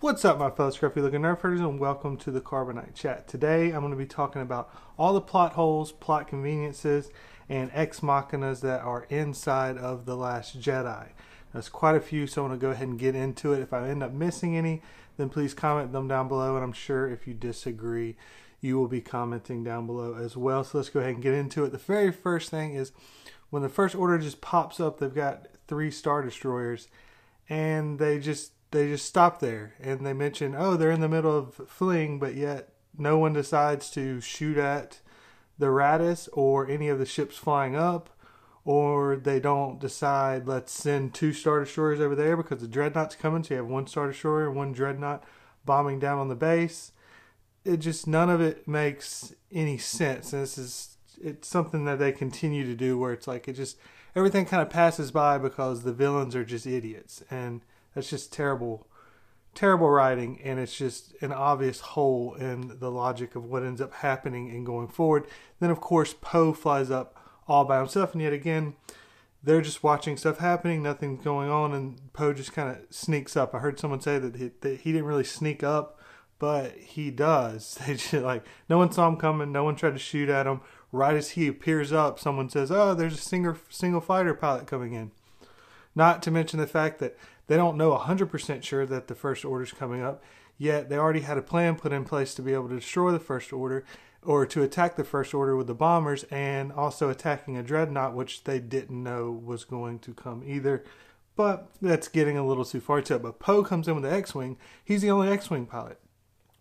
What's up, my fellow scruffy looking nerdfighters, and welcome to the Carbonite Chat. Today, I'm going to be talking about all the plot holes, plot conveniences, and ex machinas that are inside of The Last Jedi. There's quite a few, so I want to go ahead and get into it. If I end up missing any, then please comment them down below, and I'm sure if you disagree, you will be commenting down below as well. So let's go ahead and get into it. The very first thing is when the First Order just pops up, they've got three Star Destroyers, and they just they just stop there and they mention, oh, they're in the middle of fleeing, but yet no one decides to shoot at the Raddus or any of the ships flying up, or they don't decide, let's send two Star Destroyers over there because the Dreadnought's coming, so you have one Star Destroyer and one Dreadnought bombing down on the base. It just, none of it makes any sense. And this is, it's something that they continue to do where it's like, it just, everything kind of passes by because the villains are just idiots. And, that's just terrible, terrible writing, and it's just an obvious hole in the logic of what ends up happening and going forward. Then, of course, Poe flies up all by himself, and yet again, they're just watching stuff happening, nothing's going on, and Poe just kind of sneaks up. I heard someone say that he, that he didn't really sneak up, but he does. They just like no one saw him coming, no one tried to shoot at him. Right as he appears up, someone says, "Oh, there's a single single fighter pilot coming in." Not to mention the fact that they don't know 100% sure that the First Order's coming up, yet they already had a plan put in place to be able to destroy the First Order or to attack the First Order with the bombers and also attacking a dreadnought, which they didn't know was going to come either. But that's getting a little too far to it. But Poe comes in with the X Wing. He's the only X Wing pilot.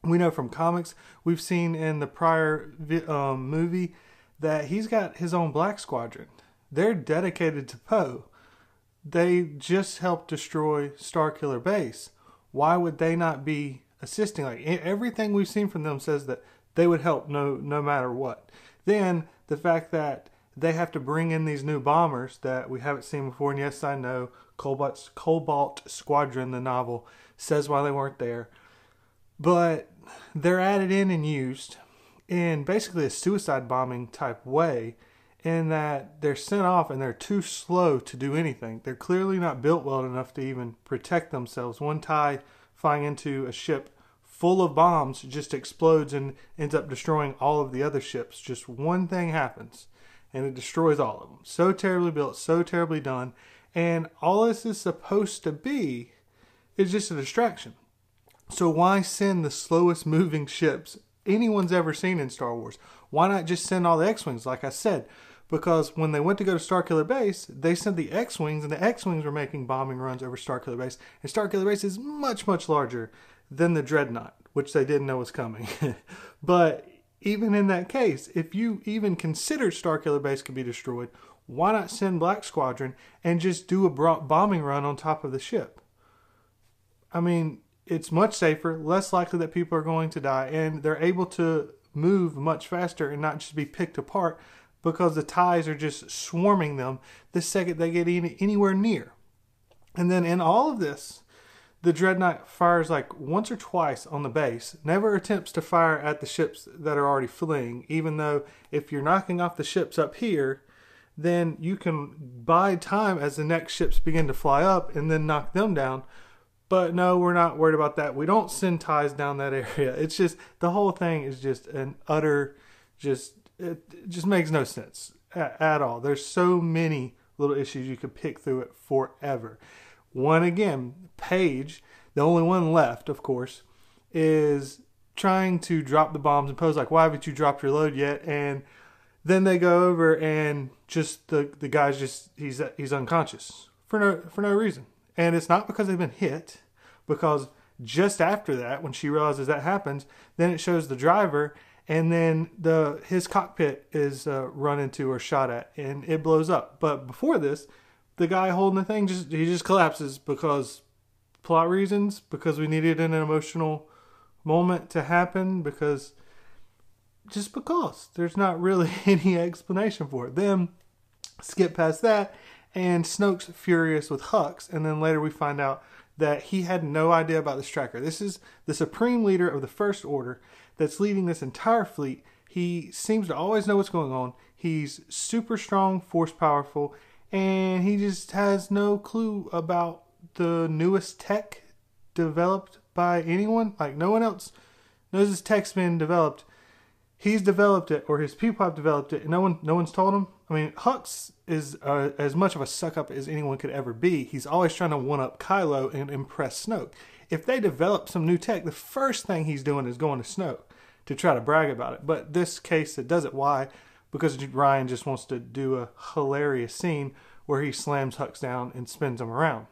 We know from comics, we've seen in the prior um, movie that he's got his own Black Squadron. They're dedicated to Poe they just helped destroy Starkiller Base. Why would they not be assisting? Like everything we've seen from them says that they would help no no matter what. Then the fact that they have to bring in these new bombers that we haven't seen before, and yes, I know Cobalt Cobalt Squadron, the novel, says why they weren't there, but they're added in and used in basically a suicide bombing type way in that they're sent off and they're too slow to do anything. They're clearly not built well enough to even protect themselves. One tie flying into a ship full of bombs just explodes and ends up destroying all of the other ships. Just one thing happens and it destroys all of them. So terribly built, so terribly done. And all this is supposed to be is just a distraction. So why send the slowest moving ships anyone's ever seen in Star Wars? Why not just send all the X-Wings? Like I said, because when they went to go to Starkiller Base, they sent the X-Wings, and the X-Wings were making bombing runs over Starkiller Base. And Starkiller Base is much, much larger than the Dreadnought, which they didn't know was coming. but even in that case, if you even consider Starkiller Base could be destroyed, why not send Black Squadron and just do a bombing run on top of the ship? I mean, it's much safer, less likely that people are going to die, and they're able to move much faster and not just be picked apart because the ties are just swarming them the second they get any, anywhere near. And then in all of this, the Dreadnought fires like once or twice on the base, never attempts to fire at the ships that are already fleeing, even though if you're knocking off the ships up here, then you can buy time as the next ships begin to fly up and then knock them down. But no, we're not worried about that. We don't send ties down that area. It's just the whole thing is just an utter just it just makes no sense at, at all. There's so many little issues you could pick through it forever. One again, Paige, the only one left, of course, is trying to drop the bombs and Poe's like, "Why haven't you dropped your load yet?" And then they go over and just the the guy's just he's he's unconscious for no for no reason, and it's not because they've been hit, because just after that, when she realizes that happens, then it shows the driver and then the his cockpit is uh, run into or shot at, and it blows up. But before this, the guy holding the thing just he just collapses because plot reasons, because we needed an emotional moment to happen, because just because there's not really any explanation for it. Then skip past that, and Snoke's furious with Hux, and then later we find out that he had no idea about this tracker. This is the supreme leader of the First Order that's leading this entire fleet. He seems to always know what's going on. He's super strong, force powerful, and he just has no clue about the newest tech developed by anyone. Like no one else knows this tech's been developed. He's developed it, or his people have developed it, and no one, no one's told him. I mean, Hux is uh, as much of a suck up as anyone could ever be. He's always trying to one up Kylo and impress Snoke. If they develop some new tech, the first thing he's doing is going to Snoke to try to brag about it. But this case, it does it. Why? Because Rian just wants to do a hilarious scene where he slams Hux down and spins him around.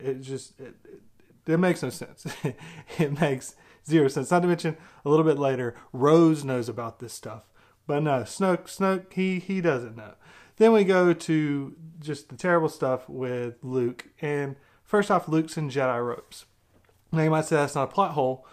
It just it, it, it makes no sense. it makes zero sense. Not to mention a little bit later, Rose knows about this stuff, but no, Snoke, Snoke, he he doesn't know. Then we go to just the terrible stuff with Luke, and first off, Luke's in Jedi robes. Now you might say that's not a plot hole,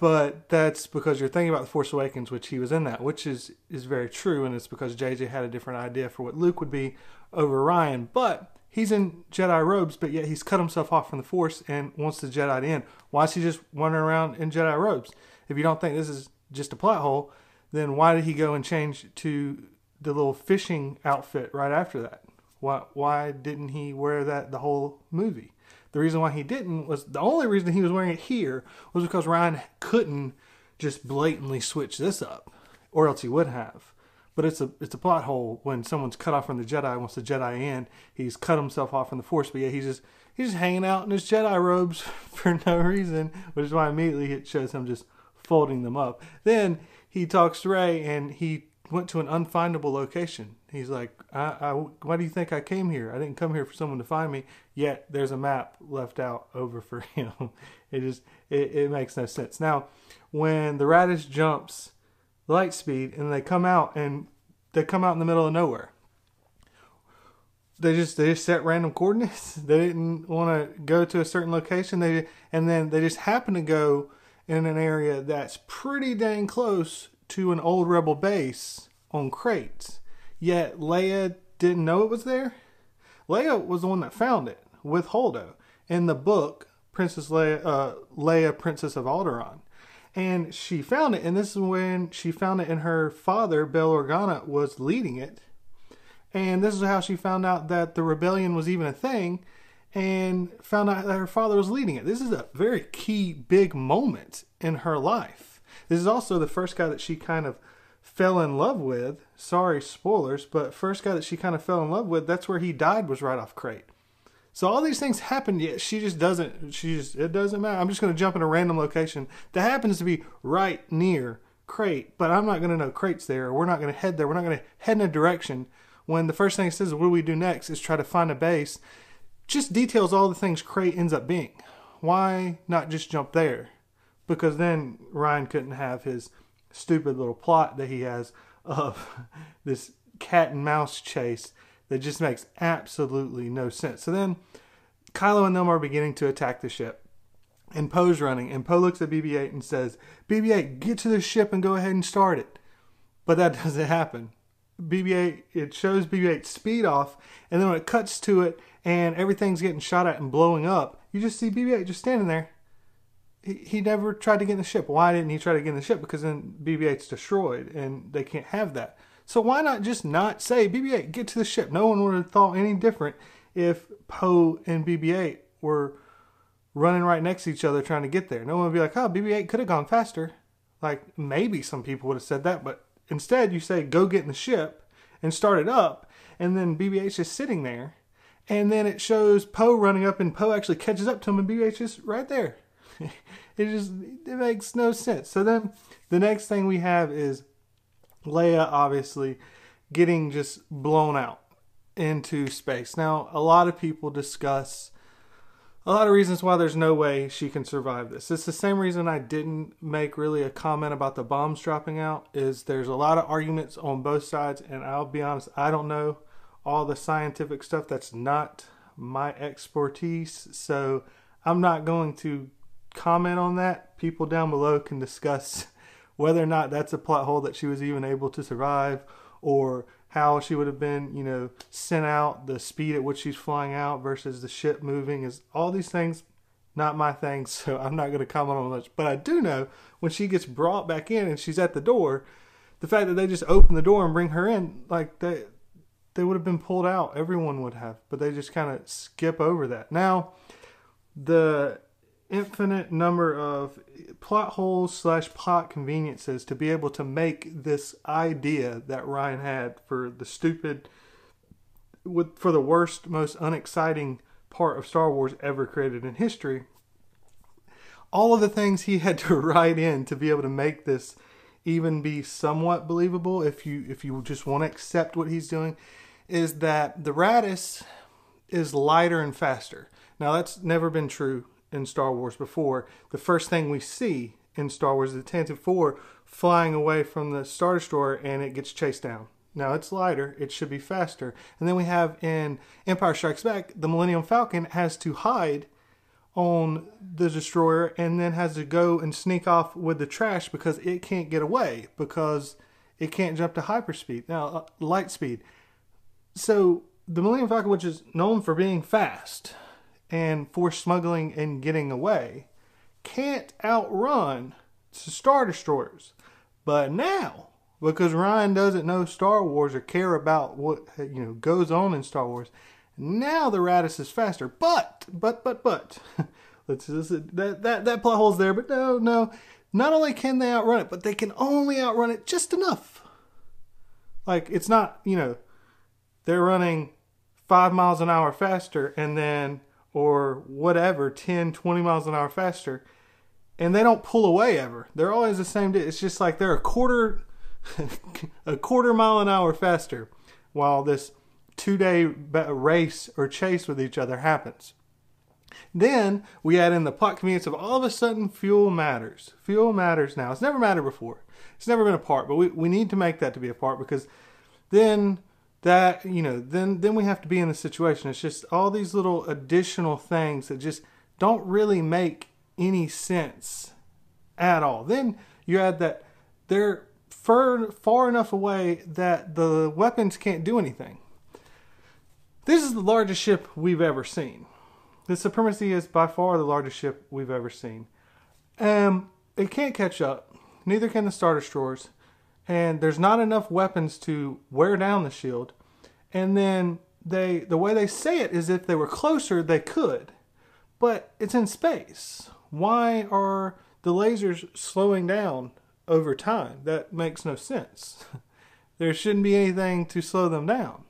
but that's because you're thinking about the Force Awakens, which he was in that, which is is very true, and it's because JJ had a different idea for what Luke would be over Rian. but he's in Jedi robes, but yet he's cut himself off from the Force and wants the Jedi in. Why is he just wandering around in Jedi robes? If you don't think this is just a plot hole, then why did he go and change to the little fishing outfit right after that? Why why didn't he wear that the whole movie? The reason why he didn't was the only reason he was wearing it here was because Rian couldn't just blatantly switch this up, or else he would have. But it's a it's a plot hole when someone's cut off from the Jedi wants the Jedi in. He's cut himself off from the Force, but yeah, he's just he's just hanging out in his Jedi robes for no reason, which is why immediately it shows him just folding them up. Then he talks to Rey, and he went to an unfindable location. He's like, I, I, why do you think I came here? I didn't come here for someone to find me. Yet there's a map left out over for him. It just it, it makes no sense. Now, when the Raddus jumps light speed and they come out and they come out in the middle of nowhere. They just they just set random coordinates. They didn't want to go to a certain location. They and then they just happen to go in an area that's pretty dang close to an old rebel base on crates. Yet Leia didn't know it was there. Leia was the one that found it with Holdo in the book Princess Leia, uh, Leia, Princess of Alderaan. And she found it and this is when she found it and her father Bail Organa was leading it. And this is how she found out that the rebellion was even a thing and found out that her father was leading it. This is a very key big moment in her life. This is also the first guy that she kind of fell in love with sorry spoilers but first guy that she kind of fell in love with that's where he died was right off Crait. so all these things happen, yet she just doesn't. She just it doesn't matter. I'm just going to jump in a random location that happens to be right near Crait, but I'm not going to know Crait's there. We're not going to head there. We're not going to head in a direction when the first thing it says, "What do we do next?" is try to find a base. Just details all the things Crait ends up being. Why not just jump there? Because then Rian couldn't have his stupid little plot that he has of this cat and mouse chase that just makes absolutely no sense. So then Kylo and them are beginning to attack the ship. And Poe's running, and Poe looks at BB 8 and says, BB 8, get to the ship and go ahead and start it. But that doesn't happen. BB 8, it shows BB 8 speed off, and then when it cuts to it and everything's getting shot at and blowing up, you just see BB 8 just standing there. He, he never tried to get in the ship. Why didn't he try to get in the ship? Because then BB 8's destroyed, and they can't have that. So why not just not say BB-8 get to the ship? No one would have thought any different if Poe and BB-8 were running right next to each other trying to get there. No one would be like, "Oh, BB-8 could have gone faster." Like maybe some people would have said that, but instead you say, "Go get in the ship and start it up," and then BB-8's just sitting there, and then it shows Poe running up, and Poe actually catches up to him, and BB-8's just right there. it just it makes no sense. So then the next thing we have is Leia obviously getting just blown out into space. Now, a lot of people discuss a lot of reasons why there's no way she can survive this. It's the same reason I didn't make really a comment about the bombs dropping out is there's a lot of arguments on both sides and I'll be honest, I don't know all the scientific stuff that's not my expertise, so I'm not going to comment on that. People down below can discuss whether or not that's a plot hole that she was even able to survive or how she would have been, you know, sent out, the speed at which she's flying out versus the ship moving is all these things not my thing, so I'm not going to comment on much. But I do know when she gets brought back in and she's at the door, the fact that they just open the door and bring her in, like they they would have been pulled out. Everyone would have, but they just kind of skip over that. Now, the infinite number of plot holes slash plot conveniences to be able to make this idea that Rian had for the stupid, with for the worst, most unexciting part of Star Wars ever created in history. All of the things he had to write in to be able to make this even be somewhat believable, if you if you just want to accept what he's doing, is that the Raddus is lighter and faster. Now that's never been true in Star Wars before. The first thing we see in Star Wars is the Tantive 4 flying away from the Star Destroyer and it gets chased down. Now it's lighter, it should be faster. And then we have in Empire Strikes Back, the Millennium Falcon has to hide on the destroyer and then has to go and sneak off with the trash because it can't get away because it can't jump to hyperspeed. Now, uh, light speed. So the Millennium Falcon, which is known for being fast and for smuggling and getting away, can't outrun Star Destroyers. But now, because Rian doesn't know Star Wars or care about what you know goes on in Star Wars, now the Raddus is faster. But, but, but, but, let's just, that that that plot hole's there. But no, no. Not only can they outrun it, but they can only outrun it just enough. Like it's not, you know, they're running five miles an hour faster and then or whatever 10 20 miles an hour faster and they don't pull away ever. They're always the same it's just like they're a quarter a quarter mile an hour faster while this two day race or chase with each other happens. Then we add in the plot convenience of all of a sudden fuel matters. Fuel matters now. It's never mattered before. It's never been a part but we, we need to make that to be a part because then that you know then then we have to be in a situation. It's just all these little additional things that just don't really make any sense at all. Then you add that they're far, far enough away that the weapons can't do anything. This is the largest ship we've ever seen. The supremacy is by far the largest ship we've ever seen. Um it can't catch up. Neither can the star destroyers and there's not enough weapons to wear down the shield. And then they the way they say it is if they were closer they could. But it's in space. Why are the lasers slowing down over time? That makes no sense. there shouldn't be anything to slow them down.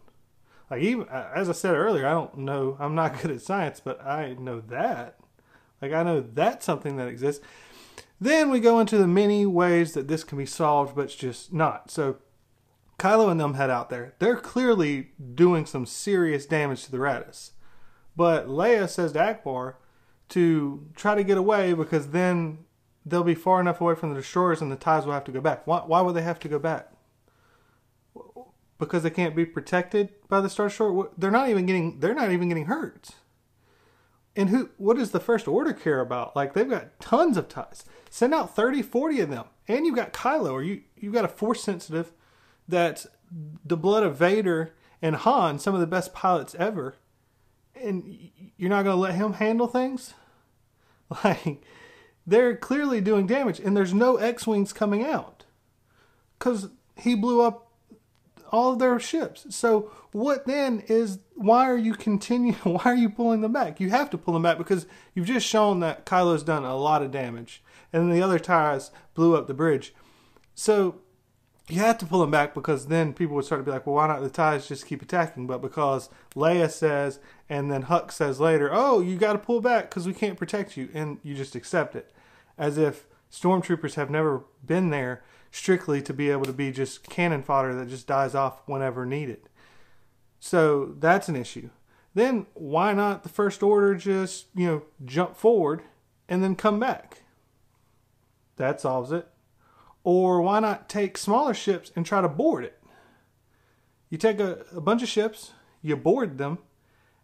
Like even as I said earlier, I don't know. I'm not good at science, but I know that. Like I know that's something that exists. Then we go into the many ways that this can be solved, but it's just not. So Kylo and them head out there. They're clearly doing some serious damage to the Raddus. But Leia says to Ackbar to try to get away because then they'll be far enough away from the destroyers and the ties will have to go back. Why, why would they have to go back? Because they can't be protected by the Star Destroyer. They're not even getting. They're not even getting hurt. And who? What does the First Order care about? Like they've got tons of ties. Send out 30, 40 of them. And you've got Kylo, or you, you've got a force sensitive that's the blood of Vader and Han, some of the best pilots ever. And you're not going to let him handle things? Like, they're clearly doing damage, and there's no X Wings coming out. Because he blew up all of their ships. So, what then is why are you continuing? Why are you pulling them back? You have to pull them back because you've just shown that Kylo's done a lot of damage and then the other tires blew up the bridge. So you had to pull them back because then people would start to be like, well, why not the ties just keep attacking? But because Leia says, and then Hux says later, oh, you got to pull back because we can't protect you, and you just accept it, as if stormtroopers have never been there strictly to be able to be just cannon fodder that just dies off whenever needed. So that's an issue. Then why not the First Order just, you know, jump forward and then come back? That solves it. Or why not take smaller ships and try to board it? You take a, a bunch of ships, you board them,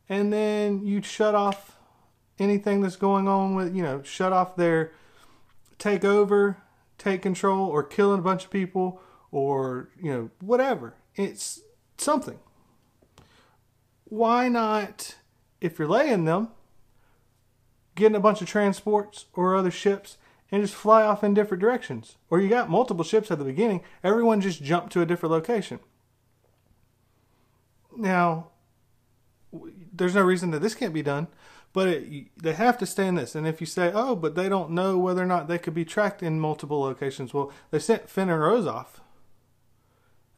and then you shut off anything that's going on with, you know, shut off their take over, take control, or killing a bunch of people, or, you know, whatever. It's something. Why not, if you're laying them, getting a bunch of transports or other ships and just fly off in different directions. Or you got multiple ships at the beginning, everyone just jumped to a different location. Now, there's no reason that this can't be done, but it, they have to stay in this. And if you say, oh, but they don't know whether or not they could be tracked in multiple locations, well, they sent Finn and Rose off.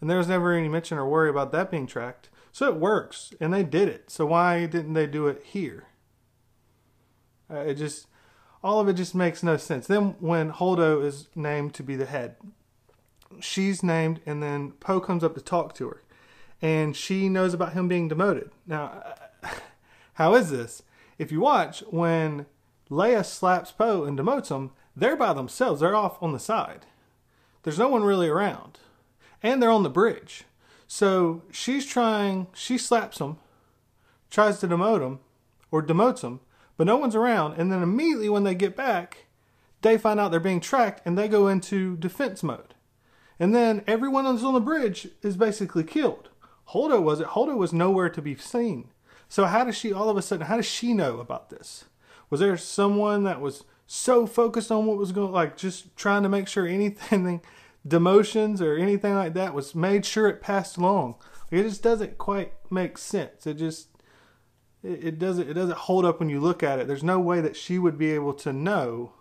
And there was never any mention or worry about that being tracked. So it works, and they did it. So why didn't they do it here? Uh, it just, all of it just makes no sense. Then when Holdo is named to be the head, she's named, and then Poe comes up to talk to her, and she knows about him being demoted. Now, how is this? If you watch, when Leia slaps Poe and demotes him, they're by themselves. They're off on the side. There's no one really around. And they're on the bridge. So she's trying, she slaps him, tries to demote him, or demotes him, but no one's around. And then immediately when they get back, they find out they're being tracked and they go into defense mode. And then everyone that's on the bridge is basically killed. Holdo was it? Holdo was nowhere to be seen. So how does she all of a sudden? How does she know about this? Was there someone that was so focused on what was going, like just trying to make sure anything, demotions or anything like that, was made sure it passed along? It just doesn't quite make sense. It just it, doesn't it doesn't hold up when you look at it. There's no way that she would be able to know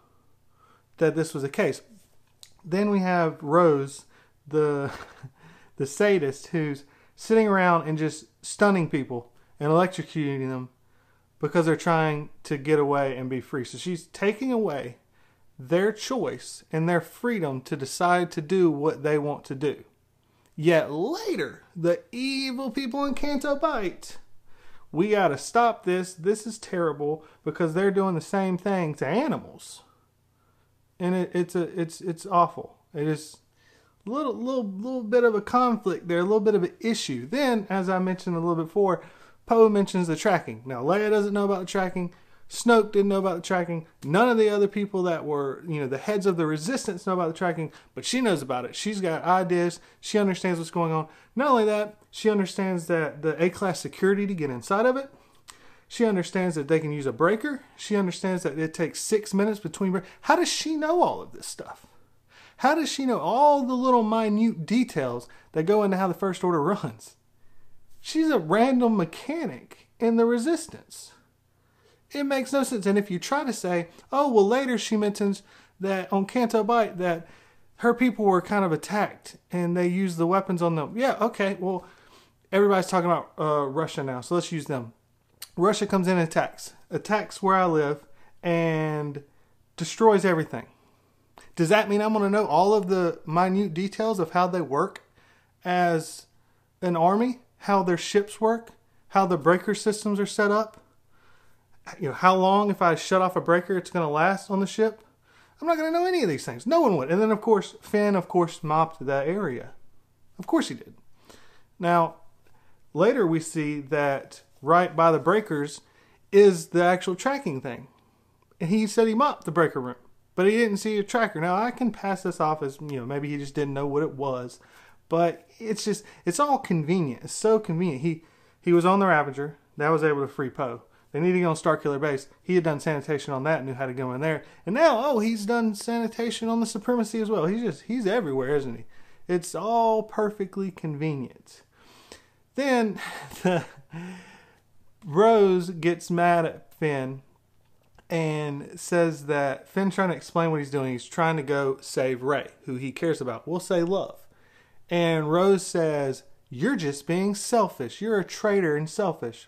that this was the case. Then we have Rose, the the sadist, who's sitting around and just stunning people and electrocuting them because they're trying to get away and be free. So she's taking away their choice and their freedom to decide to do what they want to do. Yet later, the evil people in Canto Bight, we got to stop this. This is terrible because they're doing the same thing to animals, and it, it's a it's it's awful. It is a little little little bit of a conflict there, a little bit of an issue. Then, as I mentioned a little bit before, Poe mentions the tracking. Now, Leia doesn't know about the tracking. Snoke didn't know about the tracking. None of the other people that were, you know, the heads of the resistance know about the tracking, but she knows about it. She's got ideas. She understands what's going on. Not only that, she understands that the A class security to get inside of it. She understands that they can use a breaker. She understands that it takes six minutes between. Break- How does she know all of this stuff? How does she know all the little minute details that go into how the First Order runs? She's a random mechanic in the resistance. It makes no sense. And if you try to say, oh, well, later she mentions that on Canto Bight that her people were kind of attacked and they used the weapons on them. Yeah, okay, well, everybody's talking about uh, Russia now, so let's use them. Russia comes in and attacks, attacks where I live, and destroys everything. Does that mean I'm going to know all of the minute details of how they work as an army? how their ships work, how the breaker systems are set up, you know, how long if I shut off a breaker it's going to last on the ship. I'm not going to know any of these things. No one would. And then of course, Finn of course mopped that area. Of course he did. Now, later we see that right by the breakers is the actual tracking thing. And he said he mopped the breaker room, but he didn't see a tracker. Now I can pass this off as, you know, maybe he just didn't know what it was. But it's just it's all convenient. It's so convenient. He he was on the Ravager. That was able to free Poe. They needed to go on Starkiller Base. He had done sanitation on that, knew how to go in there. And now, oh, he's done sanitation on the Supremacy as well. He's just he's everywhere, isn't he? It's all perfectly convenient. Then the, Rose gets mad at Finn and says that Finn's trying to explain what he's doing. He's trying to go save Rey, who he cares about. We'll say love. And Rose says, You're just being selfish. You're a traitor and selfish.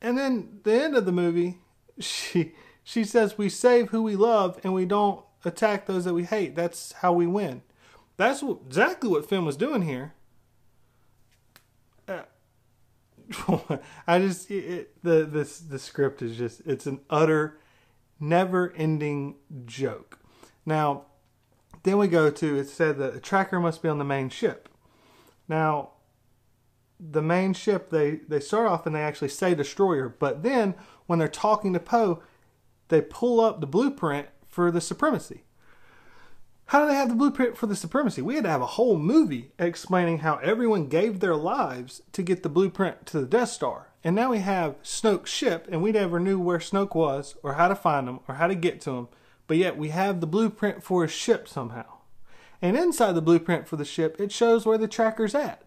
And then the end of the movie, she she says we save who we love and we don't attack those that we hate. That's how we win. That's what, exactly what Finn was doing here. Uh, I just it, the this the script is just it's an utter never-ending joke. Now, then we go to it said that the tracker must be on the main ship. Now, the main ship they they start off and they actually say destroyer, but then when they're talking to Poe, they pull up the blueprint for the supremacy. How do they have the blueprint for the supremacy? We had to have a whole movie explaining how everyone gave their lives to get the blueprint to the Death Star. And now we have Snoke's ship, and we never knew where Snoke was, or how to find him, or how to get to him but yet we have the blueprint for a ship somehow. And inside the blueprint for the ship, it shows where the tracker's at.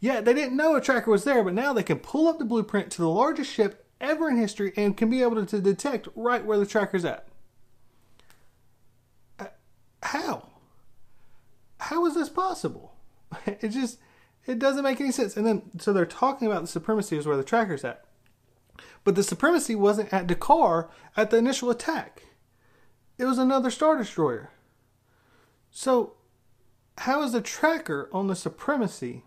Yet they didn't know a tracker was there, but now they can pull up the blueprint to the largest ship ever in history and can be able to detect right where the tracker's at. Uh, how? How is this possible? It just it doesn't make any sense. And then so they're talking about the supremacy is where the tracker's at. But the supremacy wasn't at D'Qar at the initial attack. It was another Star Destroyer. So how is the tracker on the supremacy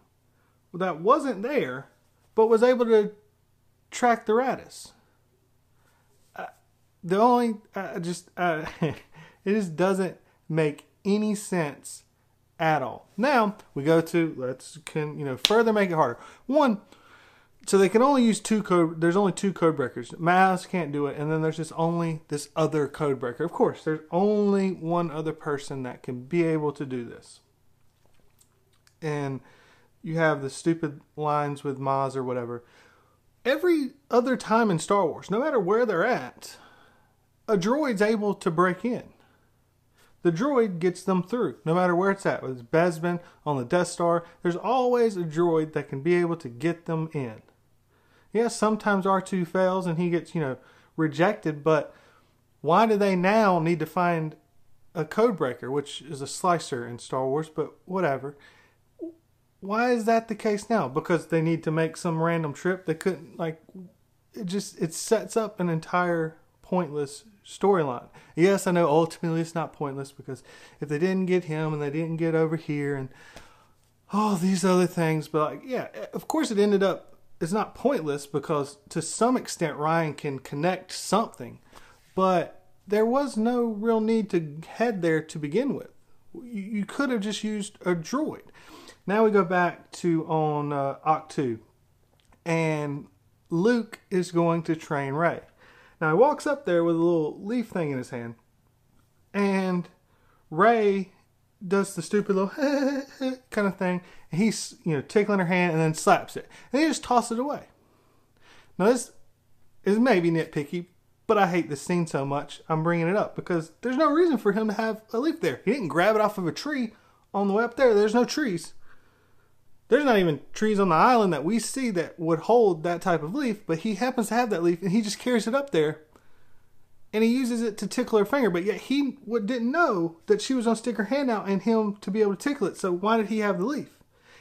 that wasn't there but was able to track the Raddus? Uh, the only uh, just uh, it just doesn't make any sense at all. Now we go to let's can you know further make it harder. One, so they can only use two code. There's only two code breakers. Maz can't do it, and then there's just only this other code breaker. Of course, there's only one other person that can be able to do this. And you have the stupid lines with Maz or whatever. Every other time in Star Wars, no matter where they're at, a droid's able to break in the droid gets them through, no matter where it's at. Whether it's Bespin on the Death Star, there's always a droid that can be able to get them in. Yes, yeah, sometimes R2 fails and he gets, you know, rejected, but why do they now need to find a codebreaker, which is a slicer in Star Wars, but whatever. Why is that the case now? Because they need to make some random trip. They couldn't like it just it sets up an entire pointless storyline. Yes, I know ultimately it's not pointless because if they didn't get him and they didn't get over here and all these other things, but like, yeah, of course it ended up, it's not pointless because to some extent Rian can connect something, but there was no real need to head there to begin with. You could have just used a droid. Now we go back to on uh, Ahch-To, and Luke is going to train Rey. Now he walks up there with a little leaf thing in his hand, and Rey does the stupid little kind of thing, he's you know tickling her hand and then slaps it, and he just tosses it away. Now this is maybe nitpicky, but I hate this scene so much I'm bringing it up because there's no reason for him to have a leaf there. He didn't grab it off of a tree on the way up there. There's no trees. There's not even trees on the island that we see that would hold that type of leaf, but he happens to have that leaf and he just carries it up there and he uses it to tickle her finger, but yet he didn't know that she was going to stick her hand out and him to be able to tickle it. So why did he have the leaf?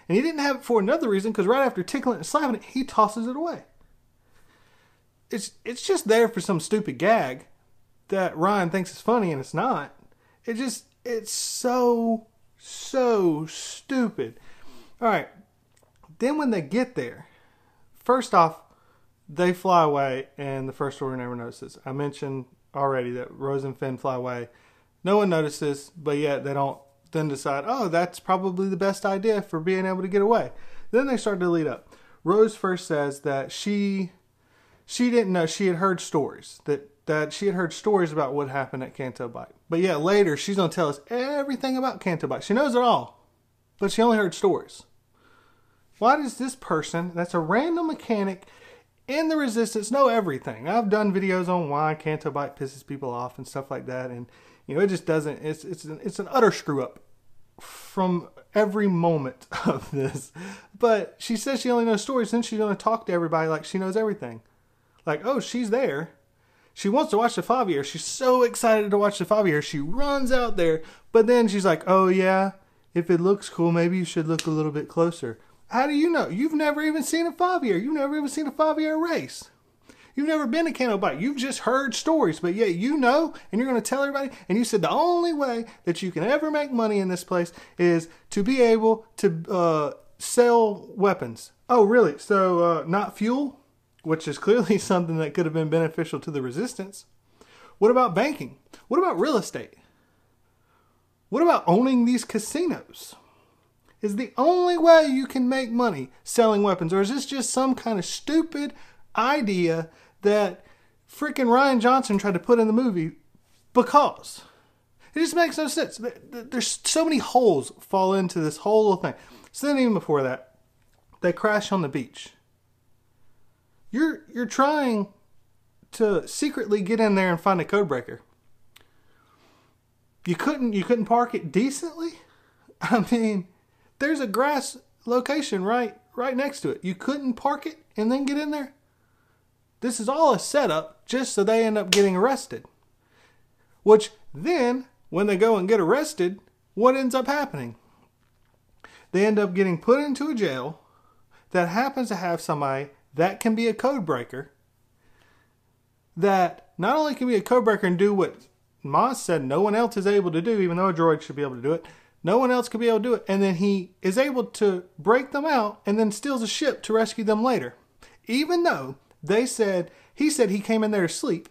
And he didn't have it for another reason because right after tickling it and slapping it, he tosses it away. It's it's just there for some stupid gag that Rian thinks is funny and it's not. It just it's so so stupid. All right, then when they get there, first off, they fly away, and the first order never notices. I mentioned already that Rose and Finn fly away. No one notices, but yet they don't then decide, oh, that's probably the best idea for being able to get away. Then they start to lead up. Rose first says that she she didn't know she had heard stories that that she had heard stories about what happened at Canto Bight. But yet later she's gonna tell us everything about Canto Bight. She knows it all, but she only heard stories. Why does this person, that's a random mechanic in the resistance, know everything? I've done videos on why Canto Bight pisses people off and stuff like that, and you know it just doesn't. It's it's an, it's an utter screw up from every moment of this. But she says she only knows stories, then she's gonna talk to everybody like she knows everything. Like, oh, she's there. She wants to watch the Fathier. She's so excited to watch the Fathier. She runs out there, but then she's like, oh yeah, if it looks cool, maybe you should look a little bit closer. How do you know? You've never even seen a Fathier. You've never even seen a Fathier race. You've never been to Canto Bight. You've just heard stories, but yet you know, and you're going to tell everybody. And you said the only way that you can ever make money in this place is to be able to uh, sell weapons. Oh, really? So uh, not fuel, which is clearly something that could have been beneficial to the resistance. What about banking? What about real estate? What about owning these casinos? Is the only way you can make money selling weapons? Or is this just some kind of stupid idea that freaking Rian Johnson tried to put in the movie because it just makes no sense. There's so many holes fall into this whole thing. So then, even before that, they crash on the beach. You're you're trying to secretly get in there and find a code breaker. You couldn't you couldn't park it decently. I mean, there's a grass location right right next to it. You couldn't park it and then get in there. This is all a setup just so they end up getting arrested. Which then, when they go and get arrested, what ends up happening? They end up getting put into a jail that happens to have somebody that can be a code breaker that not only can be a code breaker and do what Maz said no one else is able to do, even though a droid should be able to do it, no one else could be able to do it. And then he is able to break them out and then steals a ship to rescue them later. Even though they said, he said he came in there to sleep.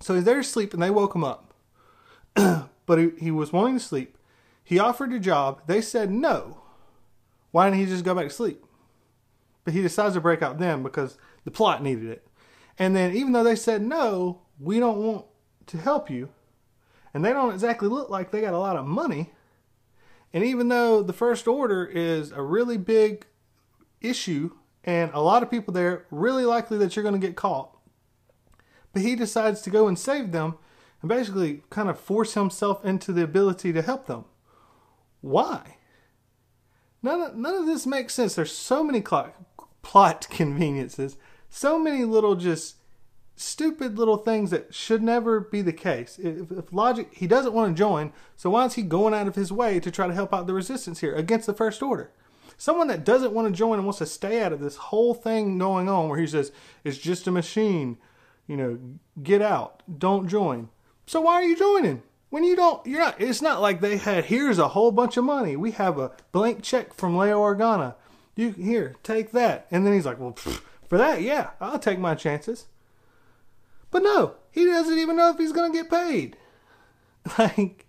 So he's there to sleep and they woke him up. but he, he was wanting to sleep. He offered a job. They said no. Why didn't he just go back to sleep? But he decides to break out then because the plot needed it. And then even though they said no, we don't want to help you, and they don't exactly look like they got a lot of money, and even though the First Order is a really big issue and a lot of people there, really likely that you're going to get caught. But he decides to go and save them and basically kind of force himself into the ability to help them. Why? None of, none of this makes sense. There's so many cl- plot conveniences, so many little just stupid little things that should never be the case. If, if, logic, he doesn't want to join, so why is he going out of his way to try to help out the resistance here against the First Order? Someone that doesn't want to join and wants to stay out of this whole thing going on where he says, it's just a machine, you know, get out, don't join. So why are you joining? When you don't, you're not, it's not like they had, here's a whole bunch of money. We have a blank check from Leia Organa. You, here, take that. And then he's like, well, for that, yeah, I'll take my chances. But no, he doesn't even know if he's going to get paid. Like,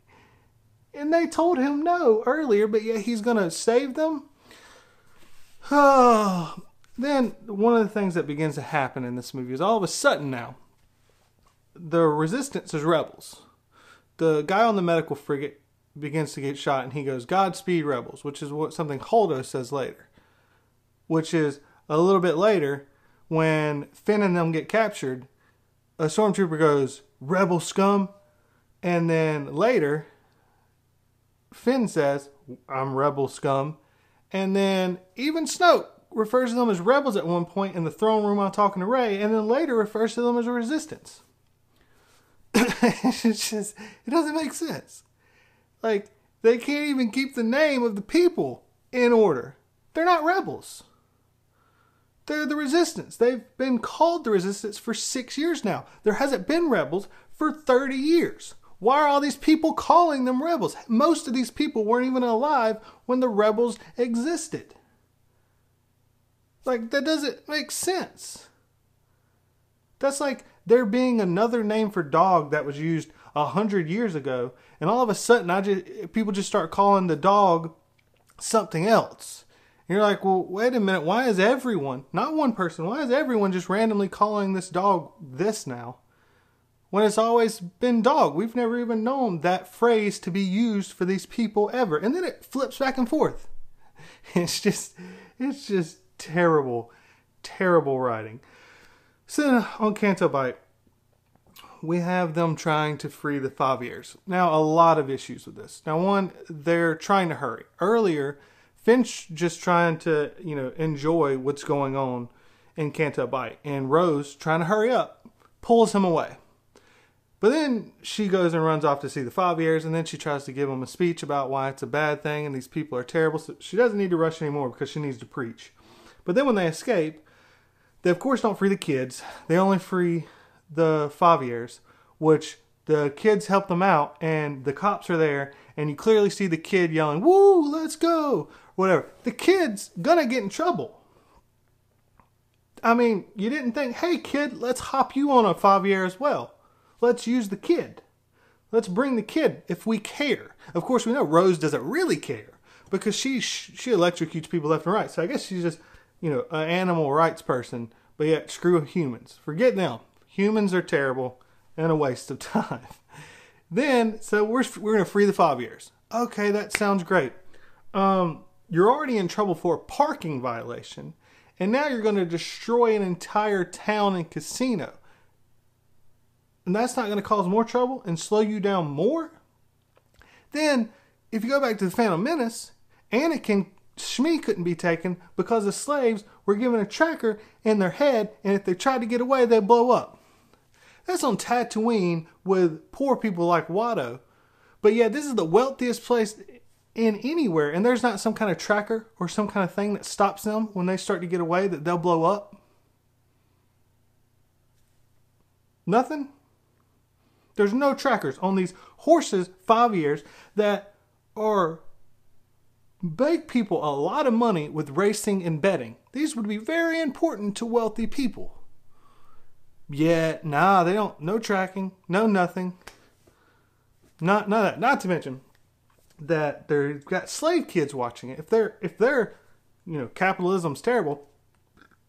and they told him no earlier, but yet he's going to save them. Then one of the things that begins to happen in this movie is all of a sudden now, the resistance is rebels. The guy on the medical frigate begins to get shot, and he goes, "Godspeed, rebels," which is what something Holdo says later. Which is a little bit later when Finn and them get captured a stormtrooper goes, Rebel scum. And then later, Finn says, I'm rebel scum. And then even Snoke refers to them as rebels at one point in the throne room while talking to Rey, and then later refers to them as resistance. it's just, it doesn't make sense. Like, they can't even keep the name of the people in order. They're not rebels. They're the resistance. They've been called the resistance for six years now. There hasn't been rebels for 30 years. Why are all these people calling them rebels? Most of these people weren't even alive when the rebels existed. Like, that doesn't make sense. That's like there being another name for dog that was used a hundred years ago, and all of a sudden, I just people just start calling the dog something else you're like, well, wait a minute. Why is everyone, not one person, why is everyone just randomly calling this dog this now? When it's always been dog. We've never even known that phrase to be used for these people ever. And then it flips back and forth. It's just, it's just terrible, terrible writing. So on Canto Bight, we have them trying to free the Fathiers. Now, a lot of issues with this. Now, one, they're trying to hurry. Earlier, Finch just trying to, you know, enjoy what's going on in Canto Bight. And Rose, trying to hurry up, pulls him away. But then she goes and runs off to see the Fathiers, and then she tries to give him a speech about why it's a bad thing and these people are terrible. So she doesn't need to rush anymore because she needs to preach. But then when they escape, they of course don't free the kids. They only free the Fathiers, which the kids help them out, and the cops are there, and you clearly see the kid yelling, "Woo, let's go!" whatever. The kid's gonna get in trouble. I mean, you didn't think, hey kid, let's hop you on a Fathier as well. Let's use the kid. Let's bring the kid if we care. Of course, we know Rose doesn't really care because she she electrocutes people left and right. So I guess she's just you know an animal rights person. But yet, screw humans. Forget them. Humans are terrible and a waste of time. Then, so we're we're gonna free the Fathiers. Okay, that sounds great. Um, you're already in trouble for a parking violation, and now you're going to destroy an entire town and casino. And that's not going to cause more trouble and slow you down more? Then, if you go back to the Phantom Menace, Anakin Shmi couldn't be taken because the slaves were given a tracker in their head, and if they tried to get away, they'd blow up. That's on Tatooine with poor people like Watto. But yeah, this is the wealthiest place in anywhere, and there's not some kind of tracker or some kind of thing that stops them when they start to get away that they'll blow up. Nothing. There's no trackers on these horses, five years, that are make people a lot of money with racing and betting. These would be very important to wealthy people. Yet, nah, they don't. No tracking, no nothing. Not, not that. Not to mention that they've got slave kids watching it. If they're, if they're, you know, capitalism's terrible.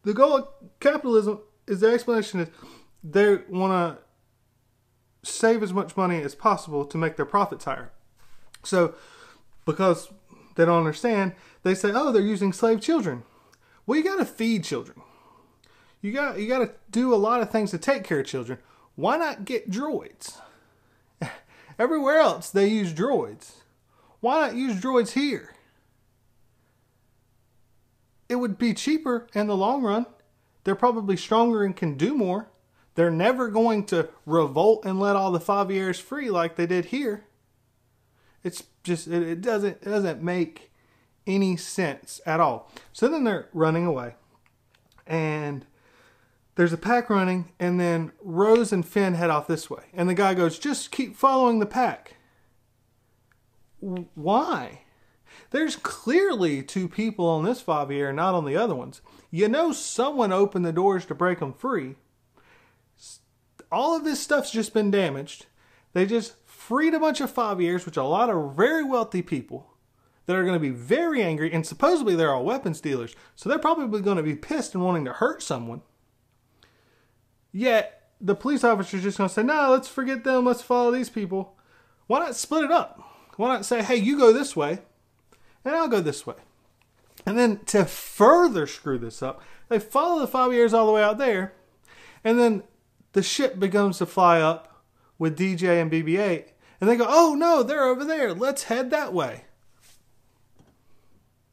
The goal of capitalism is the explanation is they want to save as much money as possible to make their profits higher. So, because they don't understand, they say, "Oh, they're using slave children." Well, you got to feed children. You got you got to do a lot of things to take care of children. Why not get droids? Everywhere else they use droids. Why not use droids here? It would be cheaper in the long run. They're probably stronger and can do more. They're never going to revolt and let all the Fathiers free like they did here. It's just it, it doesn't it doesn't make any sense at all. So then they're running away, and there's a pack running, and then Rose and Finn head off this way, and the guy goes, "Just keep following the pack." Why? There's clearly two people on this Fathier, not on the other ones. You know, someone opened the doors to break them free. All of this stuff's just been damaged. They just freed a bunch of years, which a lot of very wealthy people that are going to be very angry, and supposedly they're all weapons dealers, so they're probably going to be pissed and wanting to hurt someone. Yet the police officer's just going to say, "No, let's forget them. Let's follow these people." Why not split it up? Why not say, "Hey, you go this way, and I'll go this way," and then to further screw this up, they follow the Fathiers all the way out there, and then the ship begins to fly up with DJ and BB-8, and they go, "Oh no, they're over there. Let's head that way."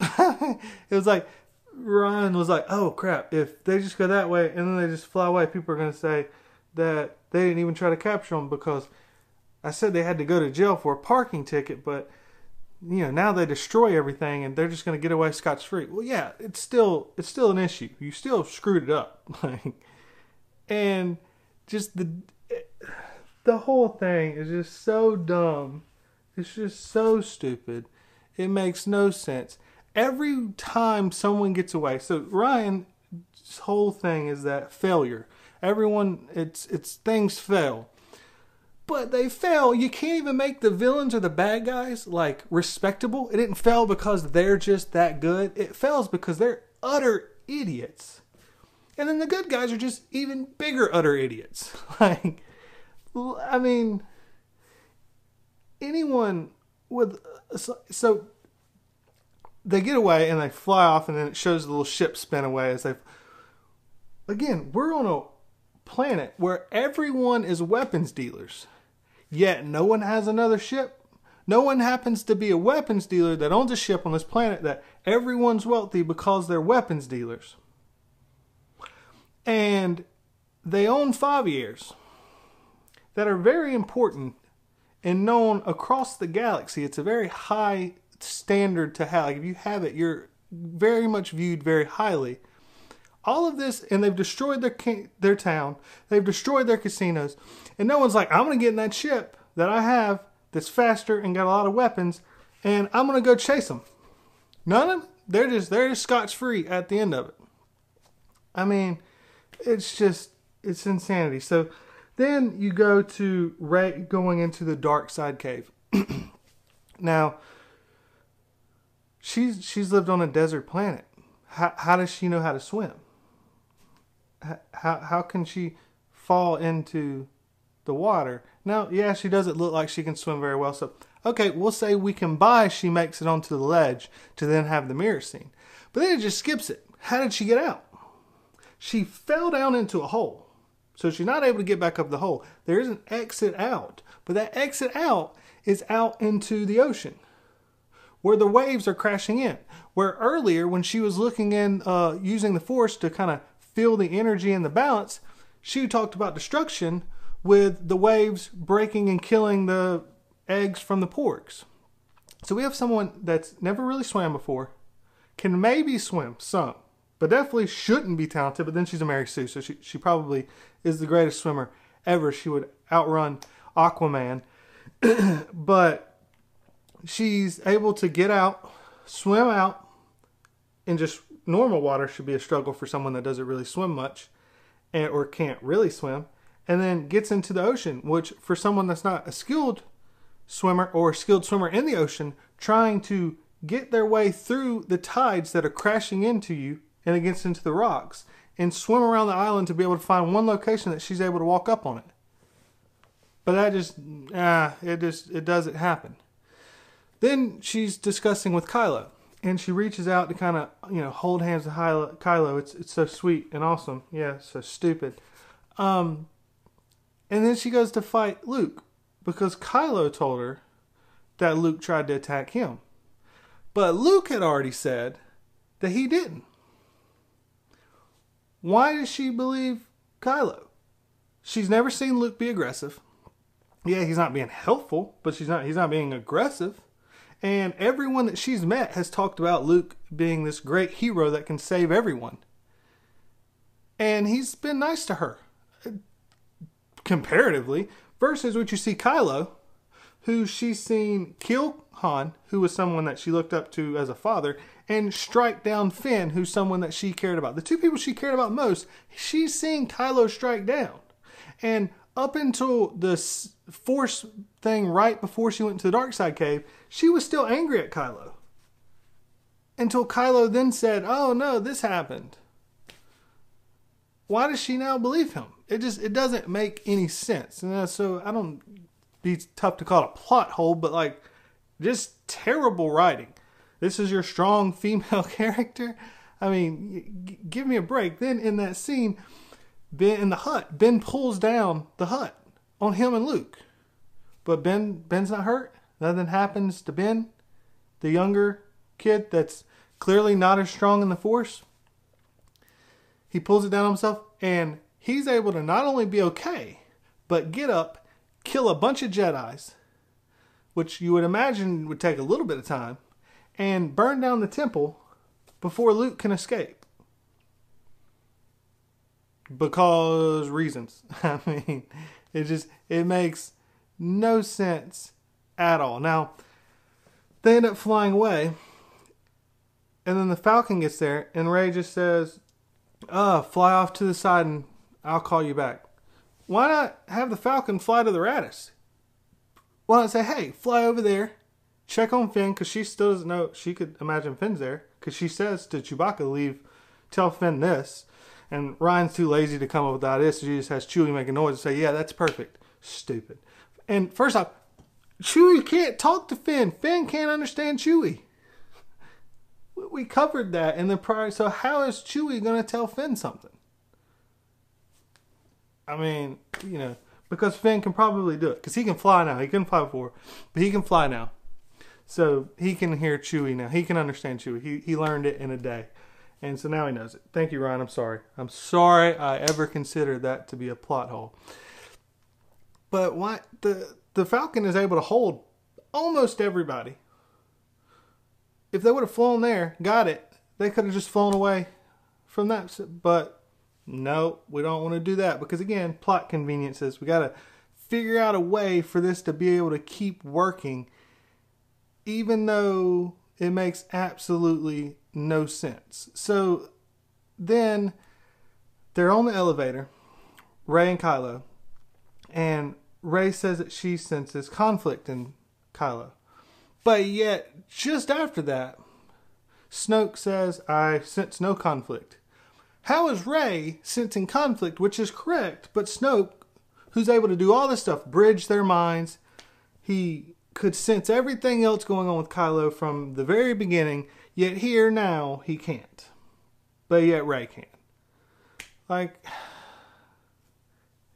it was like Rian was like, "Oh crap! If they just go that way and then they just fly away, people are going to say that they didn't even try to capture them because I said they had to go to jail for a parking ticket, but you know now they destroy everything and they're just going to get away scot free." Well, yeah, it's still it's still an issue. You still screwed it up, like, and just the the whole thing is just so dumb. It's just so stupid. It makes no sense. Every time someone gets away, so Rian's whole thing is that failure. Everyone, it's it's things fail, but they fail. You can't even make the villains or the bad guys like respectable. It didn't fail because they're just that good. It fails because they're utter idiots, and then the good guys are just even bigger utter idiots. Like I mean, anyone with so, so they get away and they fly off, and then it shows the little ship spin away as they. Again, we're on a planet where everyone is weapons dealers, yet no one has another ship. No one happens to be a weapons dealer that owns a ship on this planet that everyone's wealthy because they're weapons dealers. And they own Fathiers that are very important and known across the galaxy. It's a very high standard to have. Like if you have it, you're very much viewed very highly. All of this, and they've destroyed their their town. They've destroyed their casinos, and no one's like, "I'm gonna get in that ship that I have that's faster and got a lot of weapons, and I'm gonna go chase them." None of them. They're just they're just scotch free at the end of it. I mean, it's just it's insanity. So then you go to Rey going into the dark side cave. now, she's she's lived on a desert planet. How how does she know how to swim? How how can she fall into the water? Now, yeah, she doesn't look like she can swim very well. So, okay, we'll say we can buy she makes it onto the ledge to then have the mirror scene. But then it just skips it. How did she get out? She fell down into a hole. So she's not able to get back up the hole. There is an exit out, but that exit out is out into the ocean, where the waves are crashing in. Where earlier, when she was looking in, uh, using the force to kind of feel the energy and the balance, she talked about destruction with the waves breaking and killing the eggs from the porgs. So we have someone that's never really swam before, can maybe swim some, but definitely shouldn't be talented. But then she's a Mary Sue, so she, she probably is the greatest swimmer ever. She would outrun Aquaman. but she's able to get out, swim out in just normal water should be a struggle for someone that doesn't really swim much and, or can't really swim and then gets into the ocean, which for someone that's not a skilled swimmer or skilled swimmer in the ocean, trying to get their way through the tides that are crashing into you and against into the rocks and swim around the island to be able to find one location that she's able to walk up on it. But that just ah, it just it doesn't happen. Then she's discussing with Kylo, and she reaches out to kind of you know hold hands with Kylo. It's it's so sweet and awesome. Yeah, so stupid. Um, and then she goes to fight Luke because Kylo told her that Luke tried to attack him. But Luke had already said that he didn't. Why does she believe Kylo? She's never seen Luke be aggressive. Yeah, he's not being helpful, but she's not he's not being aggressive. And everyone that she's met has talked about Luke being this great hero that can save everyone. And he's been nice to her comparatively, versus what you see Kylo, who she's seen kill Han, who was someone that she looked up to as a father, and strike down Finn, who's someone that she cared about. The two people she cared about most, she's seen Kylo strike down. And up until the Force thing right before she went to the dark side cave, she was still angry at Kylo. Until Kylo then said, Oh no, this happened. Why does she now believe him? It just it doesn't make any sense. And uh, so I don't be tough to call it a plot hole, but like just terrible writing. This is your strong female character. I mean, give me a break. Then in that scene, Ben in the hut, Ben pulls down the hut on him and Luke. But Ben Ben's not hurt. Nothing happens to Ben, the younger kid that's clearly not as strong in the force. He pulls it down himself and he's able to not only be okay, but get up, kill a bunch of Jedi's, which you would imagine would take a little bit of time, and burn down the temple before Luke can escape. Because reasons. I mean, it just it makes no sense at all. Now, they end up flying away, and then the Falcon gets there, and Rey just says, "Uh, fly off to the side and I'll call you back. Why not have the Falcon fly to the Raddus? Why not say, hey, fly over there, check on Finn, because she still doesn't know. She could imagine Finn's there, because she says to Chewbacca, leave, tell Finn this. And Rian's too lazy to come up with that idea, so she just has Chewie make a noise and say, yeah, that's perfect. Stupid. And first off, Chewie can't talk to Finn. Finn can't understand Chewie. We covered that in the prior. So how is Chewie going to tell Finn something? I mean, you know, because Finn can probably do it because he can fly now. He couldn't fly before, but he can fly now. So he can hear Chewie now. He can understand Chewie. He he learned it in a day, and so now he knows it. Thank you, Rian. I'm sorry. I'm sorry I ever considered that to be a plot hole. But why the the Falcon is able to hold almost everybody. If they would have flown there, got it, they could have just flown away from that. But no, we don't want to do that because again, plot conveniences. We got to figure out a way for this to be able to keep working even though it makes absolutely no sense. So then they're on the elevator, Rey and Kylo, and Rey says that she senses conflict in Kylo. But yet, just after that, Snoke says, I sense no conflict. How is Rey sensing conflict, which is correct, but Snoke, who's able to do all this stuff, bridge their minds, he could sense everything else going on with Kylo from the very beginning, yet here now he can't. But yet Rey can. Like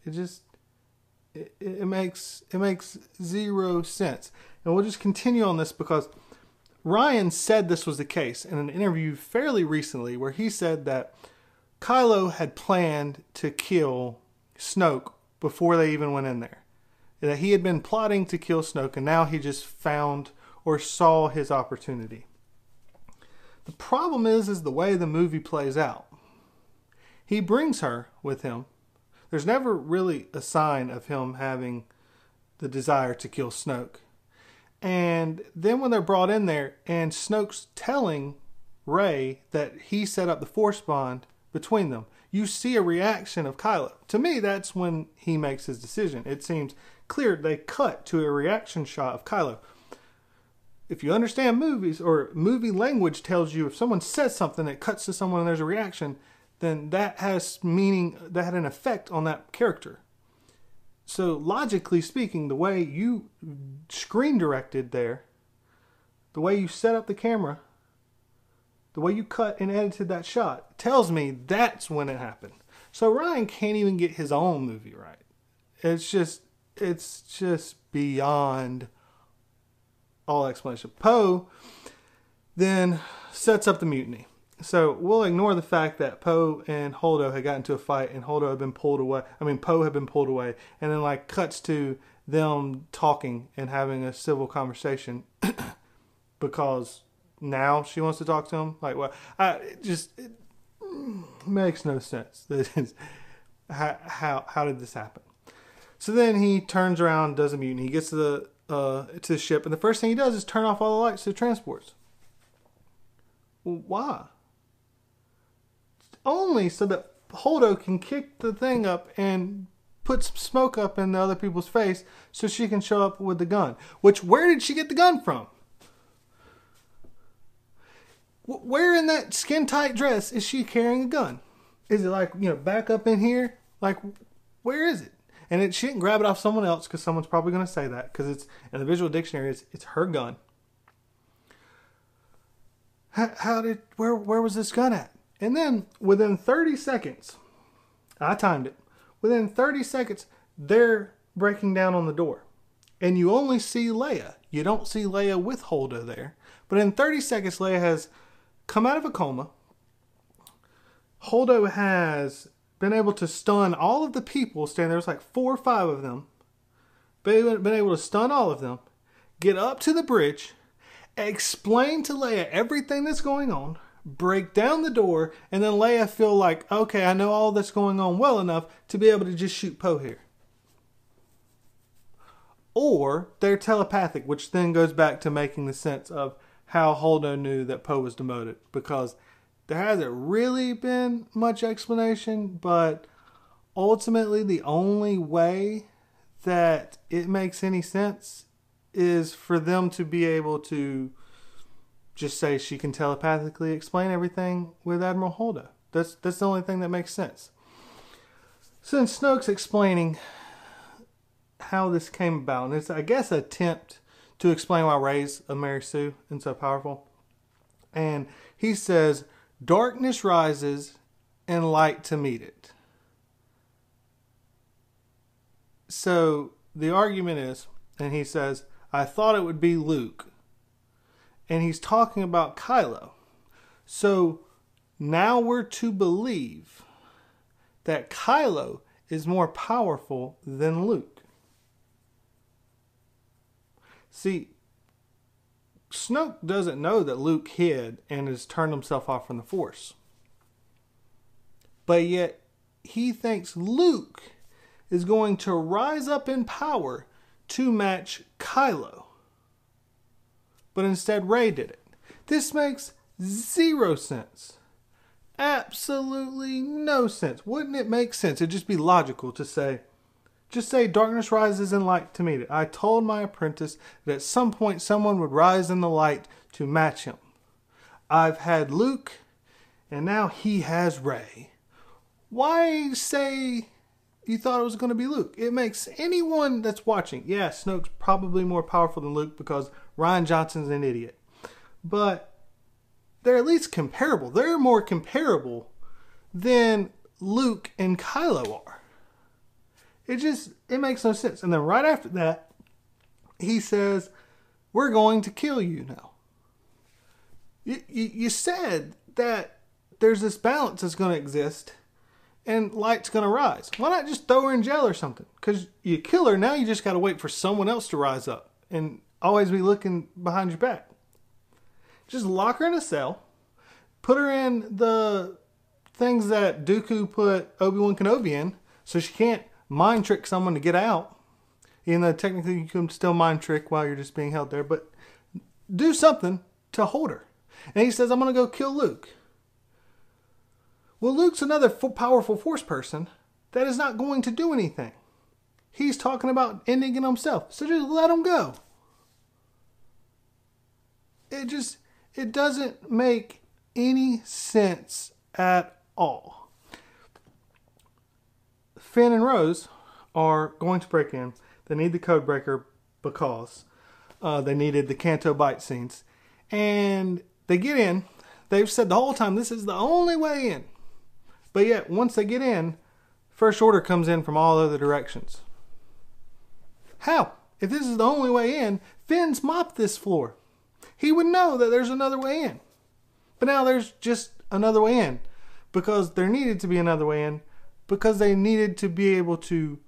it just it, it makes it makes zero sense. And we'll just continue on this because Rian said this was the case in an interview fairly recently where he said that Kylo had planned to kill Snoke before they even went in there. That he had been plotting to kill Snoke and now he just found or saw his opportunity. The problem is is the way the movie plays out. He brings her with him. There's never really a sign of him having the desire to kill Snoke. And then when they're brought in there, and Snoke's telling Rey that he set up the force bond between them, you see a reaction of Kylo. To me, that's when he makes his decision. It seems clear they cut to a reaction shot of Kylo. If you understand movies or movie language tells you if someone says something that cuts to someone and there's a reaction, then that has meaning, that had an effect on that character. So logically speaking, the way you screen directed there, the way you set up the camera, the way you cut and edited that shot tells me that's when it happened. So Rian can't even get his own movie right. It's just it's just beyond all explanation. Poe then sets up the mutiny. So we'll ignore the fact that Poe and Holdo had gotten into a fight and Holdo had been pulled away. I mean, Poe had been pulled away, and then like cuts to them talking and having a civil conversation because now she wants to talk to him. Like, well, I it just it makes no sense. how how how did this happen? So then he turns around, does a mutiny. He gets to the uh, to the ship, and the first thing he does is turn off all the lights to the transports. Why? only so that Holdo can kick the thing up and put some smoke up in the other people's face so she can show up with the gun. Which, where did she get the gun from? Where in that skin tight dress is she carrying a gun? Is it like, you know, back up in here? Like, where is it? And it, she didn't grab it off someone else because someone's probably going to say that because it's in the visual dictionary, it's, it's her gun. How, how did, where, where was this gun at? And then within 30 seconds, I timed it. Within 30 seconds, they're breaking down on the door. And you only see Leia. You don't see Leia with Holdo there. But in 30 seconds, Leia has come out of a coma. Holdo has been able to stun all of the people standing there. There's like four or five of them. Been, been able to stun all of them. Get up to the bridge. Explain to Leia everything that's going on break down the door, and then Leia feel like, okay, I know all that's going on well enough to be able to just shoot Poe here. Or they're telepathic, which then goes back to making the sense of how Holdo knew that Poe was demoted, because there hasn't really been much explanation, but ultimately the only way that it makes any sense is for them to be able to just say she can telepathically explain everything with Admiral Holdo. That's that's the only thing that makes sense. Since Snoke's explaining how this came about, and it's I guess attempt to explain why Rey's of Mary Sue and so powerful. And he says, Darkness rises and light to meet it. So the argument is, and he says, I thought it would be Luke and he's talking about Kylo. So now we're to believe that Kylo is more powerful than Luke. See, Snoke doesn't know that Luke hid and has turned himself off from the Force. But yet, he thinks Luke is going to rise up in power to match Kylo but instead Rey did it. This makes zero sense. Absolutely no sense. Wouldn't it make sense? It'd just be logical to say, just say darkness rises in light to meet it. I told my apprentice that at some point someone would rise in the light to match him. I've had Luke, and now he has Rey. Why say you thought it was going to be Luke? It makes anyone that's watching, yeah, Snoke's probably more powerful than Luke because Rian Johnson's an idiot. But they're at least comparable. They're more comparable than Luke and Kylo are. It just it makes no sense. And then right after that, he says, "We're going to kill you now." you, you, you said that there's this balance that's going to exist and light's going to rise. Why not just throw her in jail or something? Because you kill her, now you just got to wait for someone else to rise up and always be looking behind your back. Just lock her in a cell, put her in the things that Dooku put Obi Wan Kenobi in, so she can't mind trick someone to get out. Even though technically you can still mind trick while you're just being held there, but do something to hold her. And he says, I'm going to go kill Luke. Well, Luke's another powerful force person that is not going to do anything. He's talking about ending it himself. So just let him go. It just it doesn't make any sense at all. Finn and Rose are going to break in. They need the code breaker because uh, they needed the Canto Bight scenes. And they get in. They've said the whole time this is the only way in. But yet, once they get in, First Order comes in from all other directions. How? If this is the only way in, Finn's mopped this floor. He would know that there's another way in. But now there's just another way in because there needed to be another way in because they needed to be able to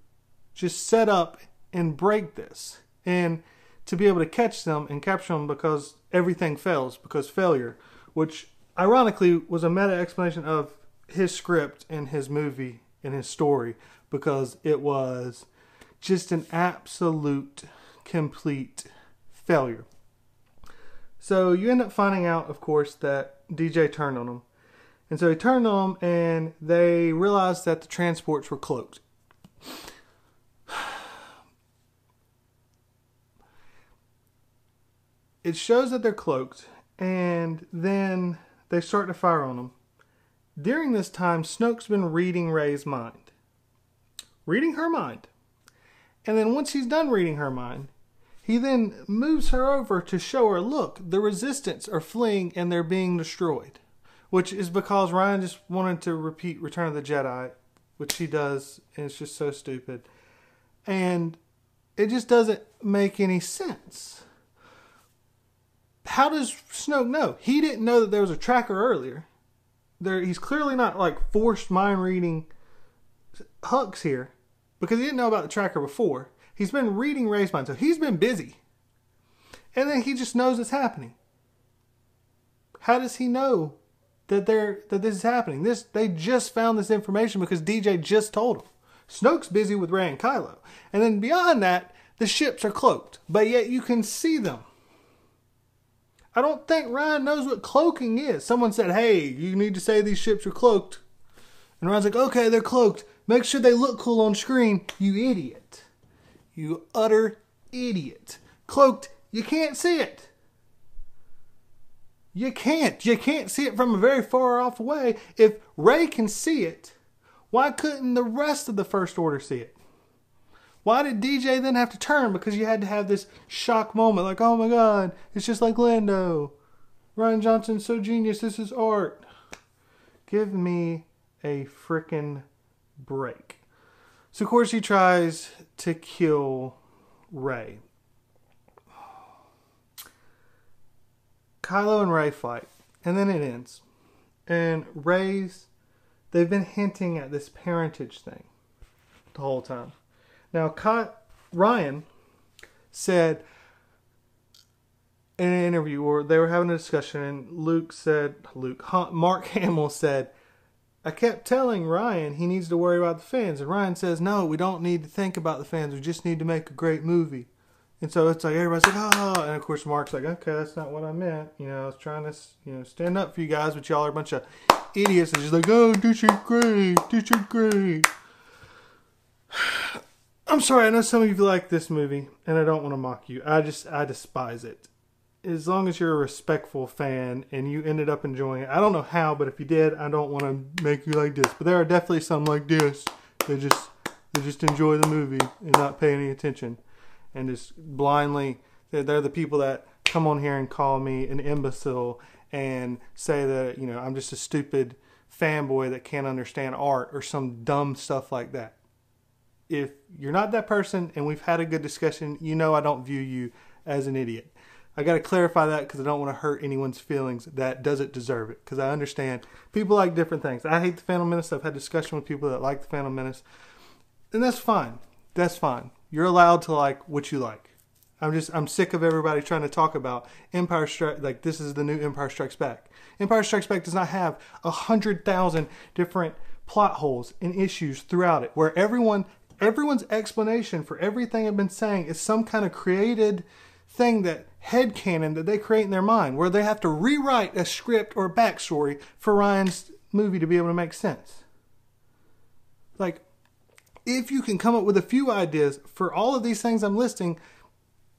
just set up and break this and to be able to catch them and capture them because everything fails because failure, which ironically was a meta explanation of his script and his movie and his story because it was just an absolute complete failure. So you end up finding out, of course, that DJ turned on him. And so he turned on them and they realized that the transports were cloaked. It shows that they're cloaked and then they start to fire on them. During this time, Snoke's been reading Rey's mind. Reading her mind. And then once he's done reading her mind, he then moves her over to show her, look, the resistance are fleeing and they're being destroyed. Which is because Rian just wanted to repeat Return of the Jedi, which he does, and it's just so stupid. And it just doesn't make any sense. How does Snoke know? He didn't know that there was a tracker earlier there he's clearly not like forced mind reading Hux here because he didn't know about the tracker before. He's been reading Rey's mind, so he's been busy. And then he just knows it's happening. How does he know that they're that this is happening? This they just found this information because DJ just told them. Snoke's busy with Rey and Kylo. And then beyond that, the ships are cloaked, but yet you can see them. I don't think Rian knows what cloaking is. Someone said, hey, you need to say these ships are cloaked. And Rian's like, okay, they're cloaked. Make sure they look cool on screen. You idiot. You utter idiot. Cloaked, you can't see it. You can't. You can't see it from a very far off way. If Rey can see it, why couldn't the rest of the First Order see it? Why did DJ then have to turn? Because you had to have this shock moment, like, oh my god, it's just like Lando. Rian Johnson's so genius, this is art. Give me a freaking break. So, of course, he tries to kill Rey. Kylo and Rey fight, and then it ends. And Rey's, they've been hinting at this parentage thing the whole time. Now, Rian said in an interview where they were having a discussion, and Luke said, Luke, Mark Hamill said, I kept telling Rian he needs to worry about the fans. And Rian says, No, we don't need to think about the fans. We just need to make a great movie. And so it's like everybody's like, oh, and of course Mark's like, okay, that's not what I meant. You know, I was trying to, you know, stand up for you guys, but y'all are a bunch of idiots. And she's like, oh, this is great, this is great. I'm sorry, I know some of you like this movie, and I don't want to mock you. I just, I despise it. As long as you're a respectful fan and you ended up enjoying it, I don't know how, but if you did, I don't want to make you like this. But there are definitely some like this that just, they just enjoy the movie and not pay any attention, and just blindly. They're, they're the people that come on here and call me an imbecile and say that you know I'm just a stupid fanboy that can't understand art or some dumb stuff like that if you're not that person and we've had a good discussion, you know I don't view you as an idiot. I got to clarify that because I don't want to hurt anyone's feelings that doesn't deserve it. Because I understand people like different things. I hate the Phantom Menace. I've had discussion with people that like the Phantom Menace, and that's fine. That's fine. You're allowed to like what you like. I'm just I'm sick of everybody trying to talk about Empire Strike like this is the new Empire Strikes Back. Empire Strikes Back does not have a hundred thousand different plot holes and issues throughout it, where everyone everyone's explanation for everything I've been saying is some kind of created thing that head canon that they create in their mind, where they have to rewrite a script or a backstory for Rian's movie to be able to make sense. Like, if you can come up with a few ideas for all of these things I'm listing,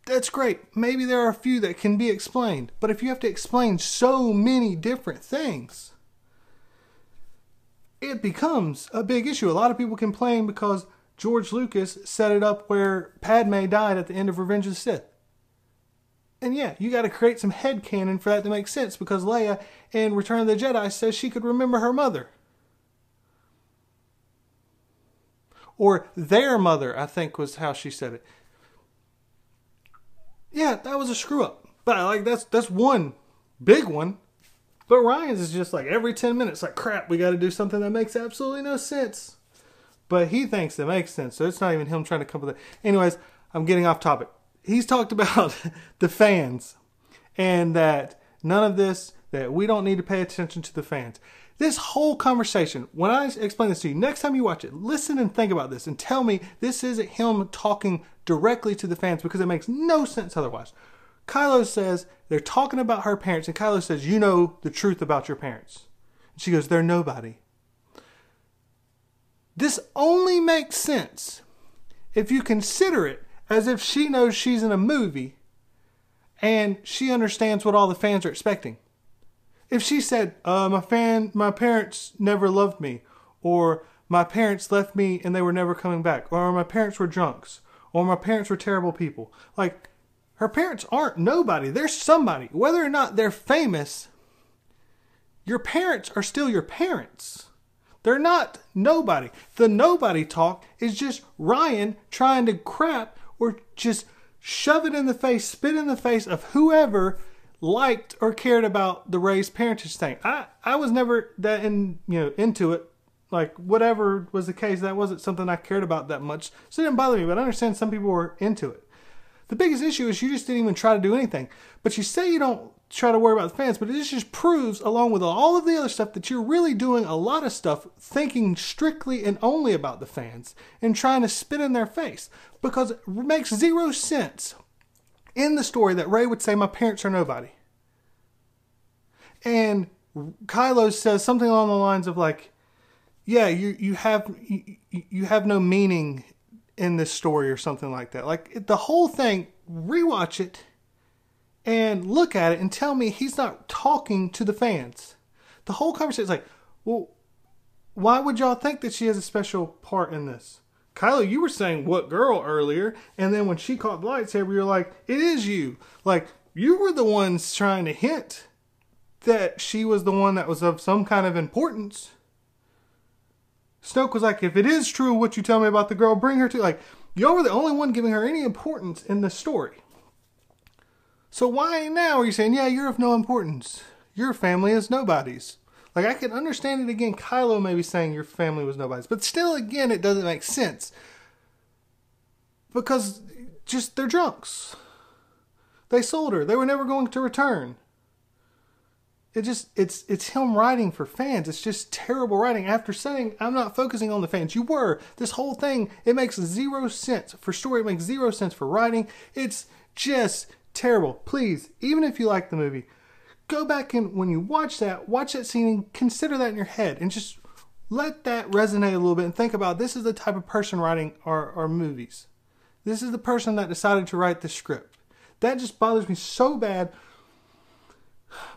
that's great. Maybe there are a few that can be explained. But if you have to explain so many different things, it becomes a big issue. A lot of people complain because George Lucas set it up where Padme died at the end of Revenge of the Sith. And yeah, you got to create some head canon for that to make sense because Leia in Return of the Jedi says she could remember her mother. Or their mother, I think was how she said it. Yeah, that was a screw up. But like that's that's one big one. But Rian's is just like every 10 minutes like crap, we got to do something that makes absolutely no sense. But he thinks it makes sense. So it's not even him trying to come up with it. Anyways, I'm getting off topic he's talked about the fans and that none of this that we don't need to pay attention to the fans. This whole conversation, when I explain this to you, next time you watch it, listen and think about this and tell me this isn't him talking directly to the fans because it makes no sense otherwise. Kylo says they're talking about her parents, and Kylo says, You know the truth about your parents. And she goes, They're nobody. This only makes sense if you consider it as if she knows she's in a movie and she understands what all the fans are expecting. If she said, uh, "My fan, my parents never loved me," or "My parents left me and they were never coming back," or "My parents were drunks," or "My parents were terrible people," like her parents aren't nobody. They're somebody. Whether or not they're famous, your parents are still your parents. They're not nobody. The nobody talk is just Rian trying to crap or just shove it in the face, spit in the face of whoever liked or cared about the Rey's parentage thing. I, I was never that in you know into it. Like whatever was the case, that wasn't something I cared about that much. So it didn't bother me, but I understand some people were into it. The biggest issue is you just didn't even try to do anything. But you say you don't try to worry about the fans, but this just proves, along with all of the other stuff, that you're really doing a lot of stuff thinking strictly and only about the fans and trying to spit in their face because it makes zero sense in the story that Rey would say, My parents are nobody. And Kylo says something along the lines of like, yeah, you you have you, you have no meaning in this story or something like that. Like the whole thing, rewatch it and look at it and tell me he's not talking to the fans. The whole conversation is like, well, why would y'all think that she has a special part in this? Kylo, you were saying what girl earlier, and then when she caught the lightsaber, you're like, it is you. Like, you were the ones trying to hint that she was the one that was of some kind of importance. Snoke was like, if it is true what you tell me about the girl, bring her to like y'all were the only one giving her any importance in the story. So why now are you saying, yeah, you're of no importance? Your family is nobody's. Like I can understand it again. Kylo maybe saying your family was nobody's, but still, again, it doesn't make sense because just they're drunks. They sold her. They were never going to return. It just it's it's him writing for fans. It's just terrible writing. After saying I'm not focusing on the fans, you were. This whole thing it makes zero sense for story. It makes zero sense for writing. It's just terrible. Please, even if you like the movie, go back and when you watch that, watch that scene and consider that in your head and just let that resonate a little bit and think about this is the type of person writing our, our movies. This is the person that decided to write the script. That just bothers me so bad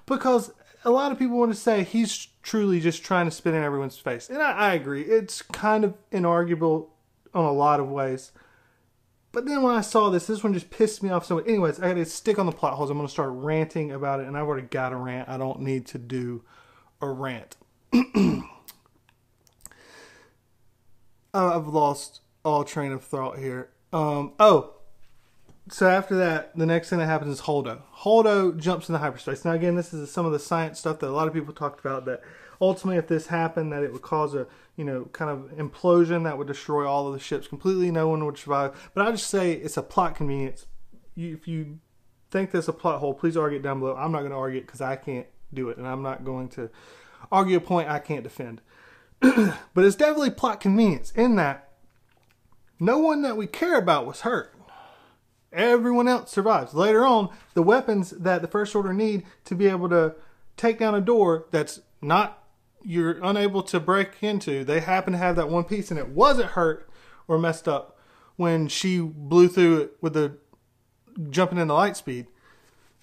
because a lot of people want to say he's truly just trying to spit in everyone's face. And I, I agree. It's kind of inarguable on a lot of ways. But then when I saw this, this one just pissed me off so much. Anyways, I got to stick on the plot holes. I'm to start ranting about it, and I've already got a rant. I don't need to do a rant. I've lost all train of thought here. Um, oh, so after that, the next thing that happens is Holdo. Holdo jumps into hyperspace. Now, again, this is some of the science stuff that a lot of people talked about. That ultimately, if this happened, that it would cause a you know kind of implosion that would destroy all of the ships completely. No one would survive. But I just say it's a plot convenience. You, if you think there's a plot hole, please argue it down below. I'm not going to argue it because I can't do it, and I'm not going to argue a point I can't defend. but it's definitely plot convenience in that no one that we care about was hurt. Everyone else survives. Later on, the weapons that the First Order need to be able to take down a door that's not you're unable to break into, they happen to have that one piece and it wasn't hurt or messed up when she blew through it with the jumping into light speed.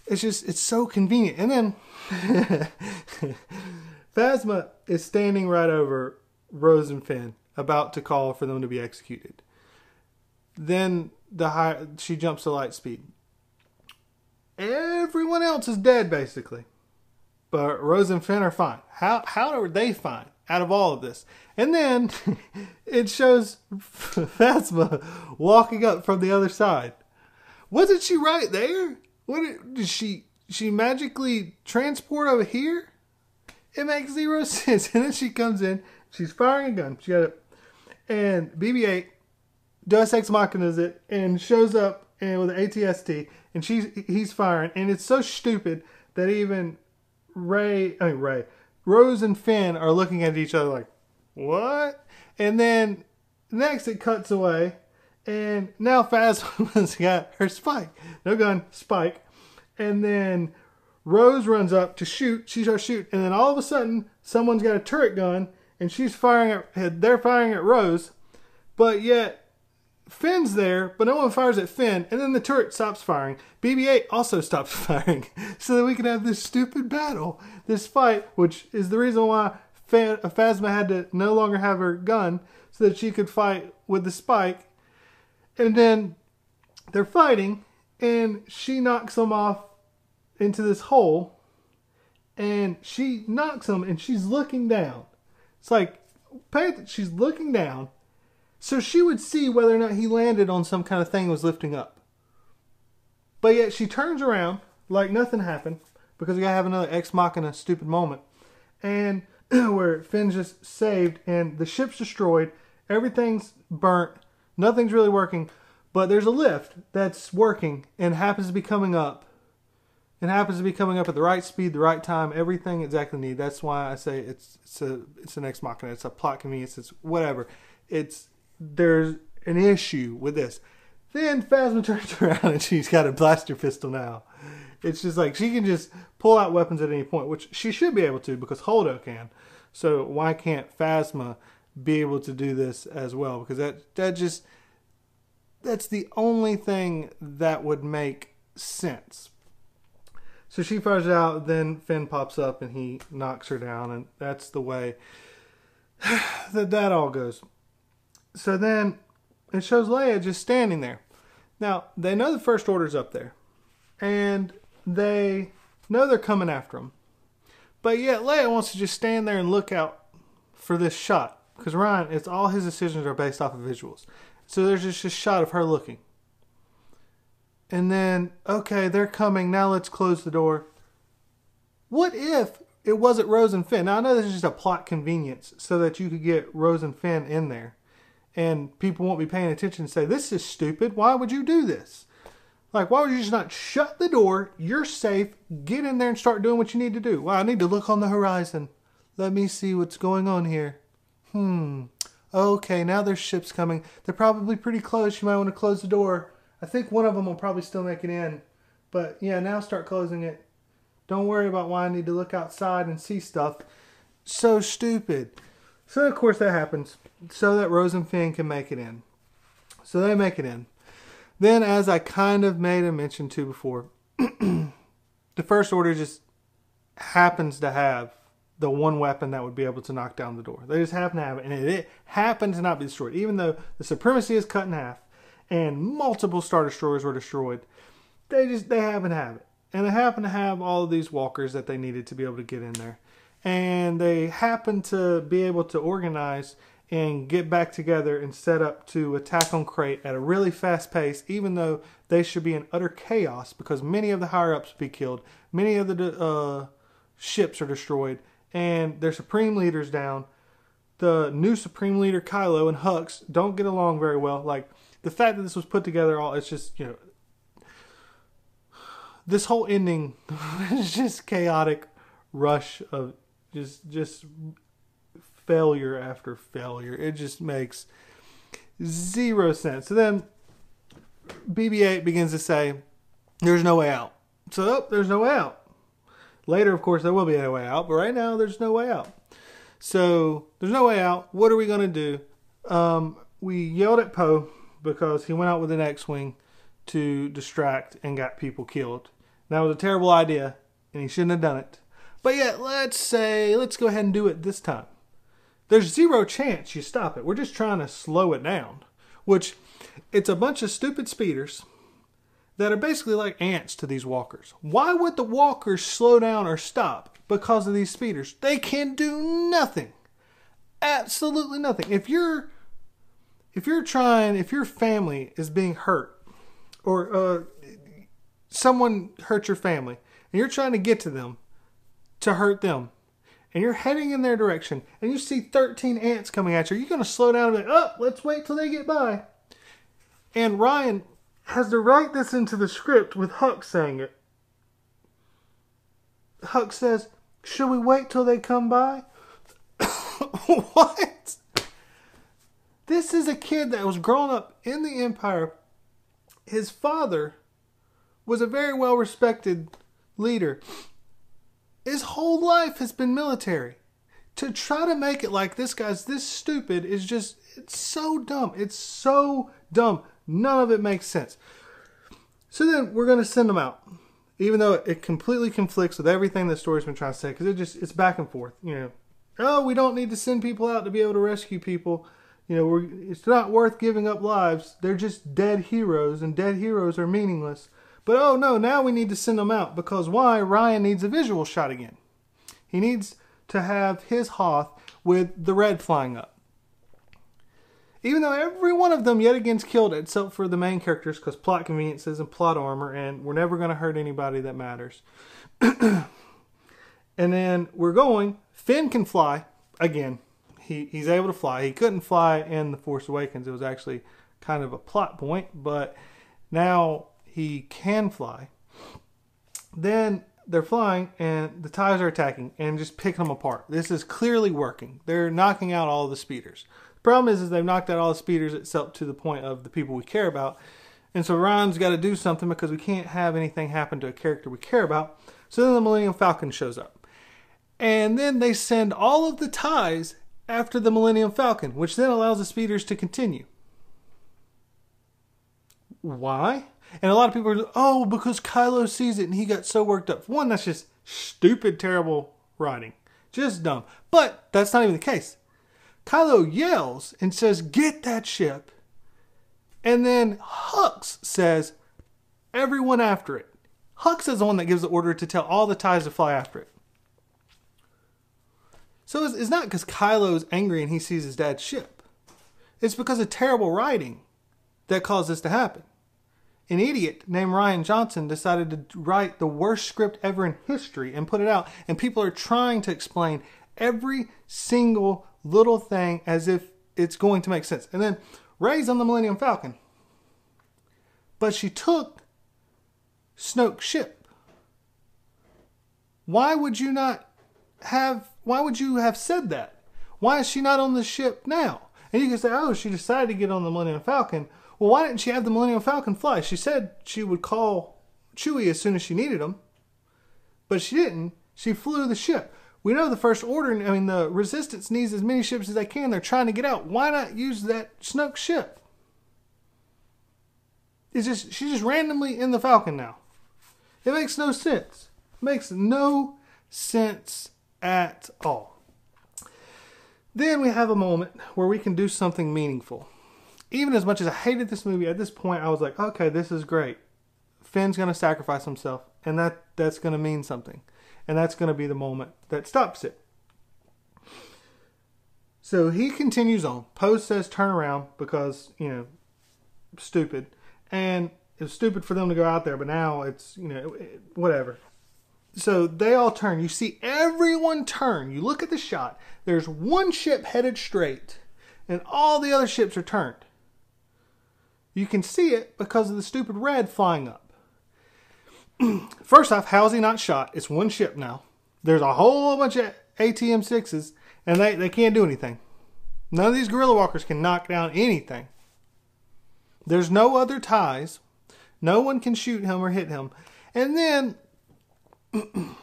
It's just it's so convenient. And then Phasma is standing right over Rose and Finn, about to call for them to be executed. Then the high, she jumps to light speed. Everyone else is dead, basically. But Rose and Finn are fine. How, how are they fine out of all of this? And then it shows Phasma walking up from the other side. Wasn't she right there? What did she she magically transport over here? It makes zero sense. And then she comes in, she's firing a gun. She got it, and BB-8 Deus Ex Machina's it and shows up and with an ATST and she's he's firing and it's so stupid that even Rey I mean Rey Rose and Finn are looking at each other like what? And then next it cuts away and now Phasma's got her spike no gun spike. And then Rose runs up to shoot she starts shooting and then all of a sudden someone's got a turret gun and she's firing at they're firing at Rose but yet Finn's there, but no one fires at Finn, and then the turret stops firing. BB 8 also stops firing, so that we can have this stupid battle, this fight, which is the reason why Phasma had to no longer have her gun, so that she could fight with the spike. And then they're fighting, and she knocks them off into this hole, and she knocks him, and she's looking down. It's like, she's looking down so she would see whether or not he landed on some kind of thing was lifting up. But yet she turns around like nothing happened because we gotta have another ex machina stupid moment. And where Finn's just saved and the ship's destroyed, everything's burnt, nothing's really working, but there's a lift that's working and happens to be coming up. It happens to be coming up at the right speed, the right time, everything exactly needed. That's why I say it's it's a it's an ex machina. It's a plot convenience. It's whatever. It's there's an issue with this. Then Phasma turns around and she's got a blaster pistol now. It's just like she can just pull out weapons at any point, which she should be able to because Holdo can. So why can't Phasma be able to do this as well? Because that that just that's the only thing that would make sense. So she fires it out, then Finn pops up and he knocks her down, and that's the way that that all goes so then it shows Leia just standing there. Now, they know the First Order's up there, and they know they're coming after them. But yet, Leia wants to just stand there and look out for this shot. Because Rian, it's all his decisions are based off of visuals. So there's just a shot of her looking. And then, okay, they're coming. Now let's close the door. What if it wasn't Rose and Finn? Now, I know this is just a plot convenience so that you could get Rose and Finn in there and people won't be paying attention and say, This is stupid. Why would you do this? Like, why would you just not shut the door? You're safe. Get in there and start doing what you need to do. Well, I need to look on the horizon. Let me see what's going on here. Hmm. Okay, now there's ships coming. They're probably pretty close. You might want to close the door. I think one of them will probably still make it in. But yeah, now start closing it. Don't worry about why I need to look outside and see stuff. So stupid. So of course that happens so that Rose and Finn can make it in. So they make it in. Then, as I kind of made a mention to before, the First Order just happens to have the one weapon that would be able to knock down the door. They just happen to have it, and it, it happened to not be destroyed, even though the supremacy is cut in half and multiple star destroyers were destroyed. They just they happen to have it, and they happen to have all of these walkers that they needed to be able to get in there, and they happen to be able to organize and get back together and set up to attack on Crait at a really fast pace, even though they should be in utter chaos because many of the higher ups be killed, many of the uh, ships are destroyed, and their supreme leaders down. The new supreme leader Kylo and Hux don't get along very well. Like the fact that this was put together, all it's just you know this whole ending is just chaotic rush of just just failure after failure. It just makes zero sense. So then BB-8 begins to say, "There's no way out." So oh, there's no way out. Later, of course, there will be a way out, but right now there's no way out. So there's no way out. What are we going to do? Um, we yelled at Poe because he went out with an X-wing to distract and got people killed. That was a terrible idea, and he shouldn't have done it. But yet, let's say, let's go ahead and do it this time. There's zero chance you stop it. We're just trying to slow it down, which it's a bunch of stupid speeders that are basically like ants to these walkers. Why would the walkers slow down or stop because of these speeders? They can do nothing. Absolutely nothing. If you're if you're trying, if your family is being hurt or uh, someone hurt your family and you're trying to get to them to hurt them and you're heading in their direction and you see 13 ants coming at you, you're going to slow down and be like, oh, let's wait till they get by. And Rian has to write this into the script with Hux saying it. Hux says, should we wait till they come by? what? This is a kid that was growing up in the Empire. His father was a very well respected leader. His whole life has been military. To try to make it like this guy's this stupid is just, it's so dumb. It's so dumb. None of it makes sense. So then we're going to send them out. Even though it completely conflicts with everything the story's been trying to say, because it just, it's back and forth. You know, oh, we don't need to send people out to be able to rescue people. You know, it's not worth giving up lives. They're just dead heroes, and dead heroes are meaningless. But oh no, now we need to send them out because why? Rian needs a visual shot again. He needs to have his Hoth with the red flying up. Even though every one of them yet again's killed except for the main characters because plot conveniences and plot armor, and we're never going to hurt anybody that matters. and then we're going. Finn can fly again. He he's able to fly. He couldn't fly in the Force Awakens. It was actually kind of a plot point, but now he can fly. Then they're flying and the ties are attacking and just picking them apart. This is clearly working. They're knocking out all the speeders. The problem is, is they've knocked out all the speeders except to the point of the people we care about. And so Rian's got to do something because we can't have anything happen to a character we care about. So then the Millennium Falcon shows up. And then they send all of the ties after the Millennium Falcon, which then allows the speeders to continue. Why? And a lot of people are, oh, because Kylo sees it and he got so worked up. One, that's just stupid, terrible writing. Just dumb. But that's not even the case. Kylo yells and says, get that ship. And then Hux says, everyone after it. Hux is the one that gives the order to tell all the ties to fly after it. So it's, it's not because Kylo is angry and he sees his dad's ship. It's because of terrible writing that caused this to happen an idiot named Rian Johnson decided to write the worst script ever in history and put it out. And people are trying to explain every single little thing as if it's going to make sense. And then Rey's on the Millennium Falcon. But she took Snoke's ship. Why would you not have why would you have said that? Why is she not on the ship now? And you can say, oh, she decided to get on the Millennium Falcon. Well, why didn't she have the Millennium Falcon fly? She said she would call Chewie as soon as she needed him, but she didn't. She flew the ship. We know the First Order, I mean, the Resistance needs as many ships as they can. They're trying to get out. Why not use that Snoke ship? It's just she's just randomly in the Falcon now. It makes no sense. It makes no sense at all. Then we have a moment where we can do something meaningful even as much as I hated this movie, at this point I was like, okay, this is great. Finn's gonna sacrifice himself, and that that's gonna mean something, and that's gonna be the moment that stops it. So he continues on. Poe says turn around because, you know, stupid. And it was stupid for them to go out there, but now it's, you know, whatever. So they all turn. You see everyone turn. You look at the shot. There's one ship headed straight, and all the other ships are turned. You can see it because of the stupid red flying up. First off, how's he not shot? It's one ship now. There's a whole bunch of AT-M6s, and they, they can't do anything. None of these gorilla walkers can knock down anything. There's no other ties. No one can shoot him or hit him. And then,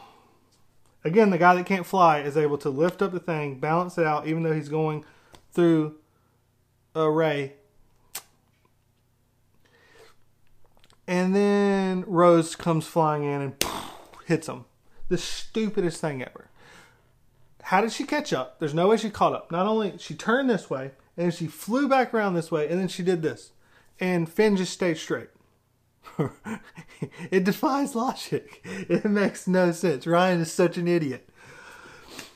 again, the guy that can't fly is able to lift up the thing, balance it out, even though he's going through a ray. And then Rose comes flying in and hits him. The stupidest thing ever. How did she catch up? There's no way she caught up. Not only she turned this way and she flew back around this way and then she did this. And Finn just stayed straight. it defies logic. It makes no sense. Rian is such an idiot.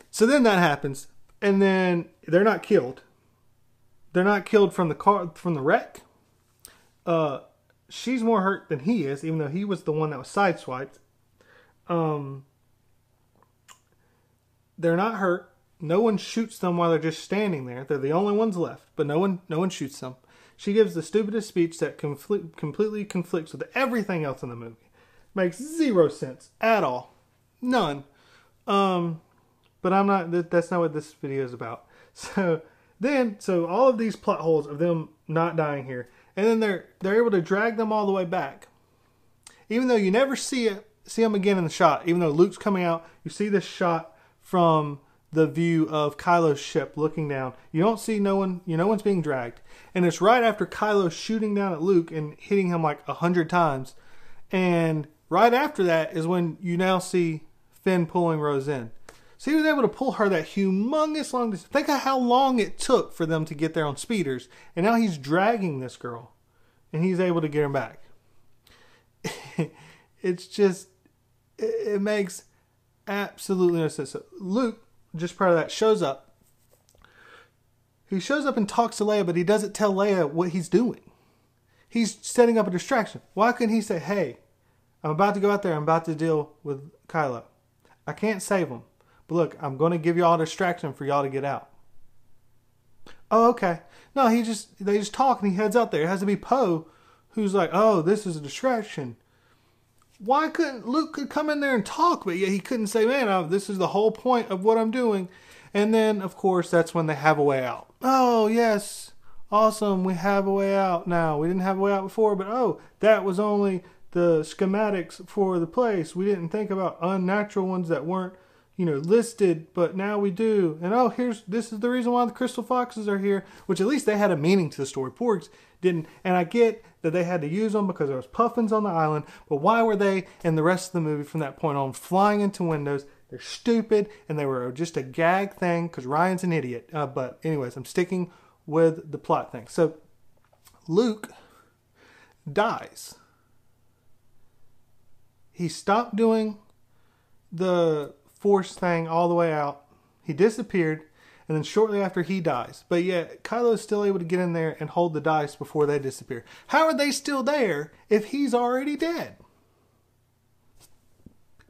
So then that happens, and then they're not killed. They're not killed from the car from the wreck. Uh, she's more hurt than he is, even though he was the one that was sideswiped. Um, they're not hurt. No one shoots them while they're just standing there. They're the only ones left, but no one no one shoots them. She gives the stupidest speech that confl- completely conflicts with everything else in the movie. Makes zero sense at all. None. Um, but I'm not, that's not what this video is about. So then, so all of these plot holes of them not dying here, and then they're, they're able to drag them all the way back. Even though you never see it, see them again in the shot, even though Luke's coming out, you see this shot from the view of Kylo's ship looking down. You don't see no one, you know, no one's being dragged. And it's right after Kylo shooting down at Luke and hitting him like a hundred times. And right after that is when you now see Finn pulling Rose in. So he was able to pull her that humongous long distance. Think of how long it took for them to get there on speeders. And now he's dragging this girl. And he's able to get her back. it's just, it makes absolutely no sense. So Luke just prior to that, shows up. He shows up and talks to Leia, but he doesn't tell Leia what he's doing. He's setting up a distraction. Why couldn't he say, hey, I'm about to go out there. I'm about to deal with Kylo. I can't save him. But look, I'm going to give y'all a distraction for y'all to get out. Oh, okay. No, he just, they just talk and he heads out there. It has to be Poe who's like, oh, this is a distraction why couldn't Luke could come in there and talk, but yet he couldn't say, "Man, I, this is the whole point of what I'm doing." And then, of course, that's when they have a way out. Oh yes, awesome! We have a way out now. We didn't have a way out before, but oh, that was only the schematics for the place. We didn't think about unnatural ones that weren't, you know, listed, but now we do. And oh, here's this is the reason why the crystal foxes are here, which at least they had a meaning to the story. Porgs didn't, and I get that they had to use them because there was puffins on the island. But why were they in the rest of the movie from that point on flying into windows? They're stupid and they were just a gag thing because Rian's an idiot. Uh, but anyways, I'm sticking with the plot thing. So Luke dies. He stopped doing the force thing all the way out. He disappeared and then shortly after he dies. But yet Kylo is still able to get in there and hold the dice before they disappear. How are they still there if he's already dead?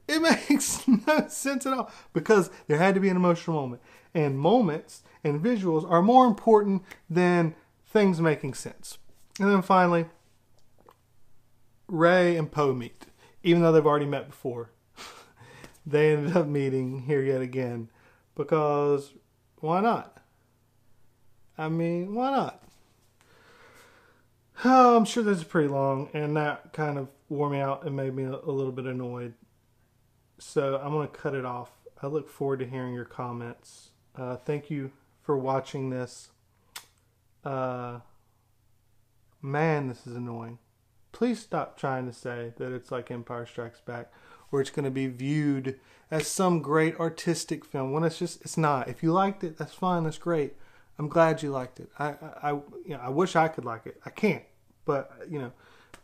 It makes no sense at all because there had to be an emotional moment. And moments and visuals are more important than things making sense. And then finally, Rey and Poe meet, even though they've already met before. They ended up meeting here yet again because why not? I mean, why not? Oh, I'm sure this is pretty long, and that kind of wore me out and made me a, little bit annoyed. So I'm going to cut it off. I look forward to hearing your comments. Uh, thank you for watching this. Uh, man, this is annoying. Please stop trying to say that it's like Empire Strikes Back where it's going to be viewed as some great artistic film when it's just it's not. If you liked it, that's fine. That's great. I'm glad you liked it. I I, you know, I wish I could like it. I can't. But you know,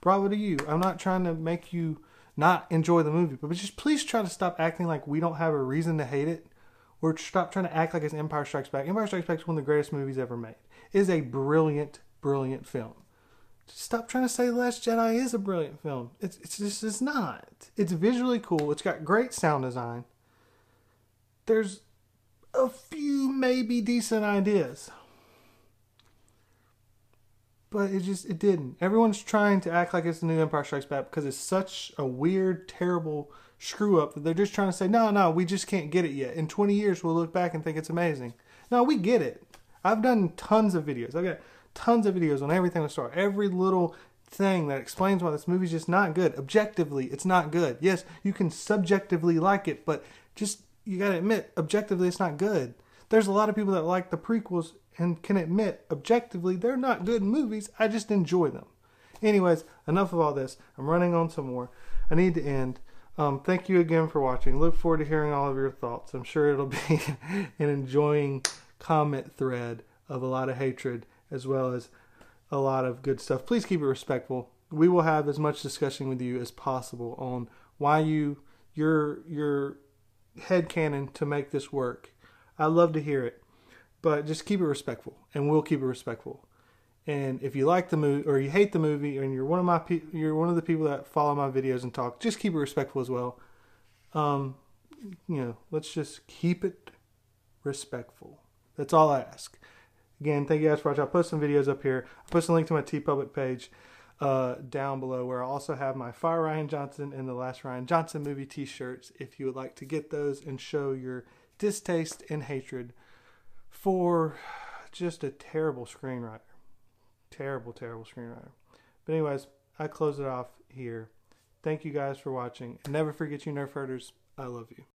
bravo to you. I'm not trying to make you not enjoy the movie, but just please try to stop acting like we don't have a reason to hate it or stop trying to act like it's Empire Strikes Back. Empire Strikes Back is one of the greatest movies ever made. It is a brilliant, brilliant film. Stop trying to say Last Jedi is a brilliant film. It's it's just it's not. It's visually cool. It's got great sound design. There's a few maybe decent ideas. But it just it didn't. Everyone's trying to act like it's the new Empire Strikes Back because it's such a weird, terrible screw up that they're just trying to say, no, no, we just can't get it yet. In 20 years, we'll look back and think it's amazing. No, we get it. I've done tons of videos. I've got tons of videos on everything to start. Every little thing that explains why this movie's just not good. Objectively, it's not good. Yes, you can subjectively like it, but just you got to admit, objectively, it's not good. There's a lot of people that like the prequels and can admit, objectively, they're not good movies. I just enjoy them. Anyways, enough of all this. I'm running on some more. I need to end. Um, thank you again for watching. Look forward to hearing all of your thoughts. I'm sure it'll be an enjoying comment thread of a lot of hatred as well as a lot of good stuff. Please keep it respectful. We will have as much discussion with you as possible on why you your your head canon to make this work. I love to hear it, but just keep it respectful, and we'll keep it respectful. And if you like the movie or you hate the movie, and you're one of my pe- you're one of the people that follow my videos and talk, just keep it respectful as well. Um, you know, let's just keep it respectful. That's all I ask. Again, thank you guys for watching. I'll post some videos up here. I'll post a link to my TeePublic page uh, down below where I also have my Fire Rian Johnson and the Last Rian Johnson movie t-shirts if you would like to get those and show your distaste and hatred for just a terrible screenwriter. Terrible, terrible screenwriter. But anyways, I close it off here. Thank you guys for watching. And never forget you nerf herders. I love you.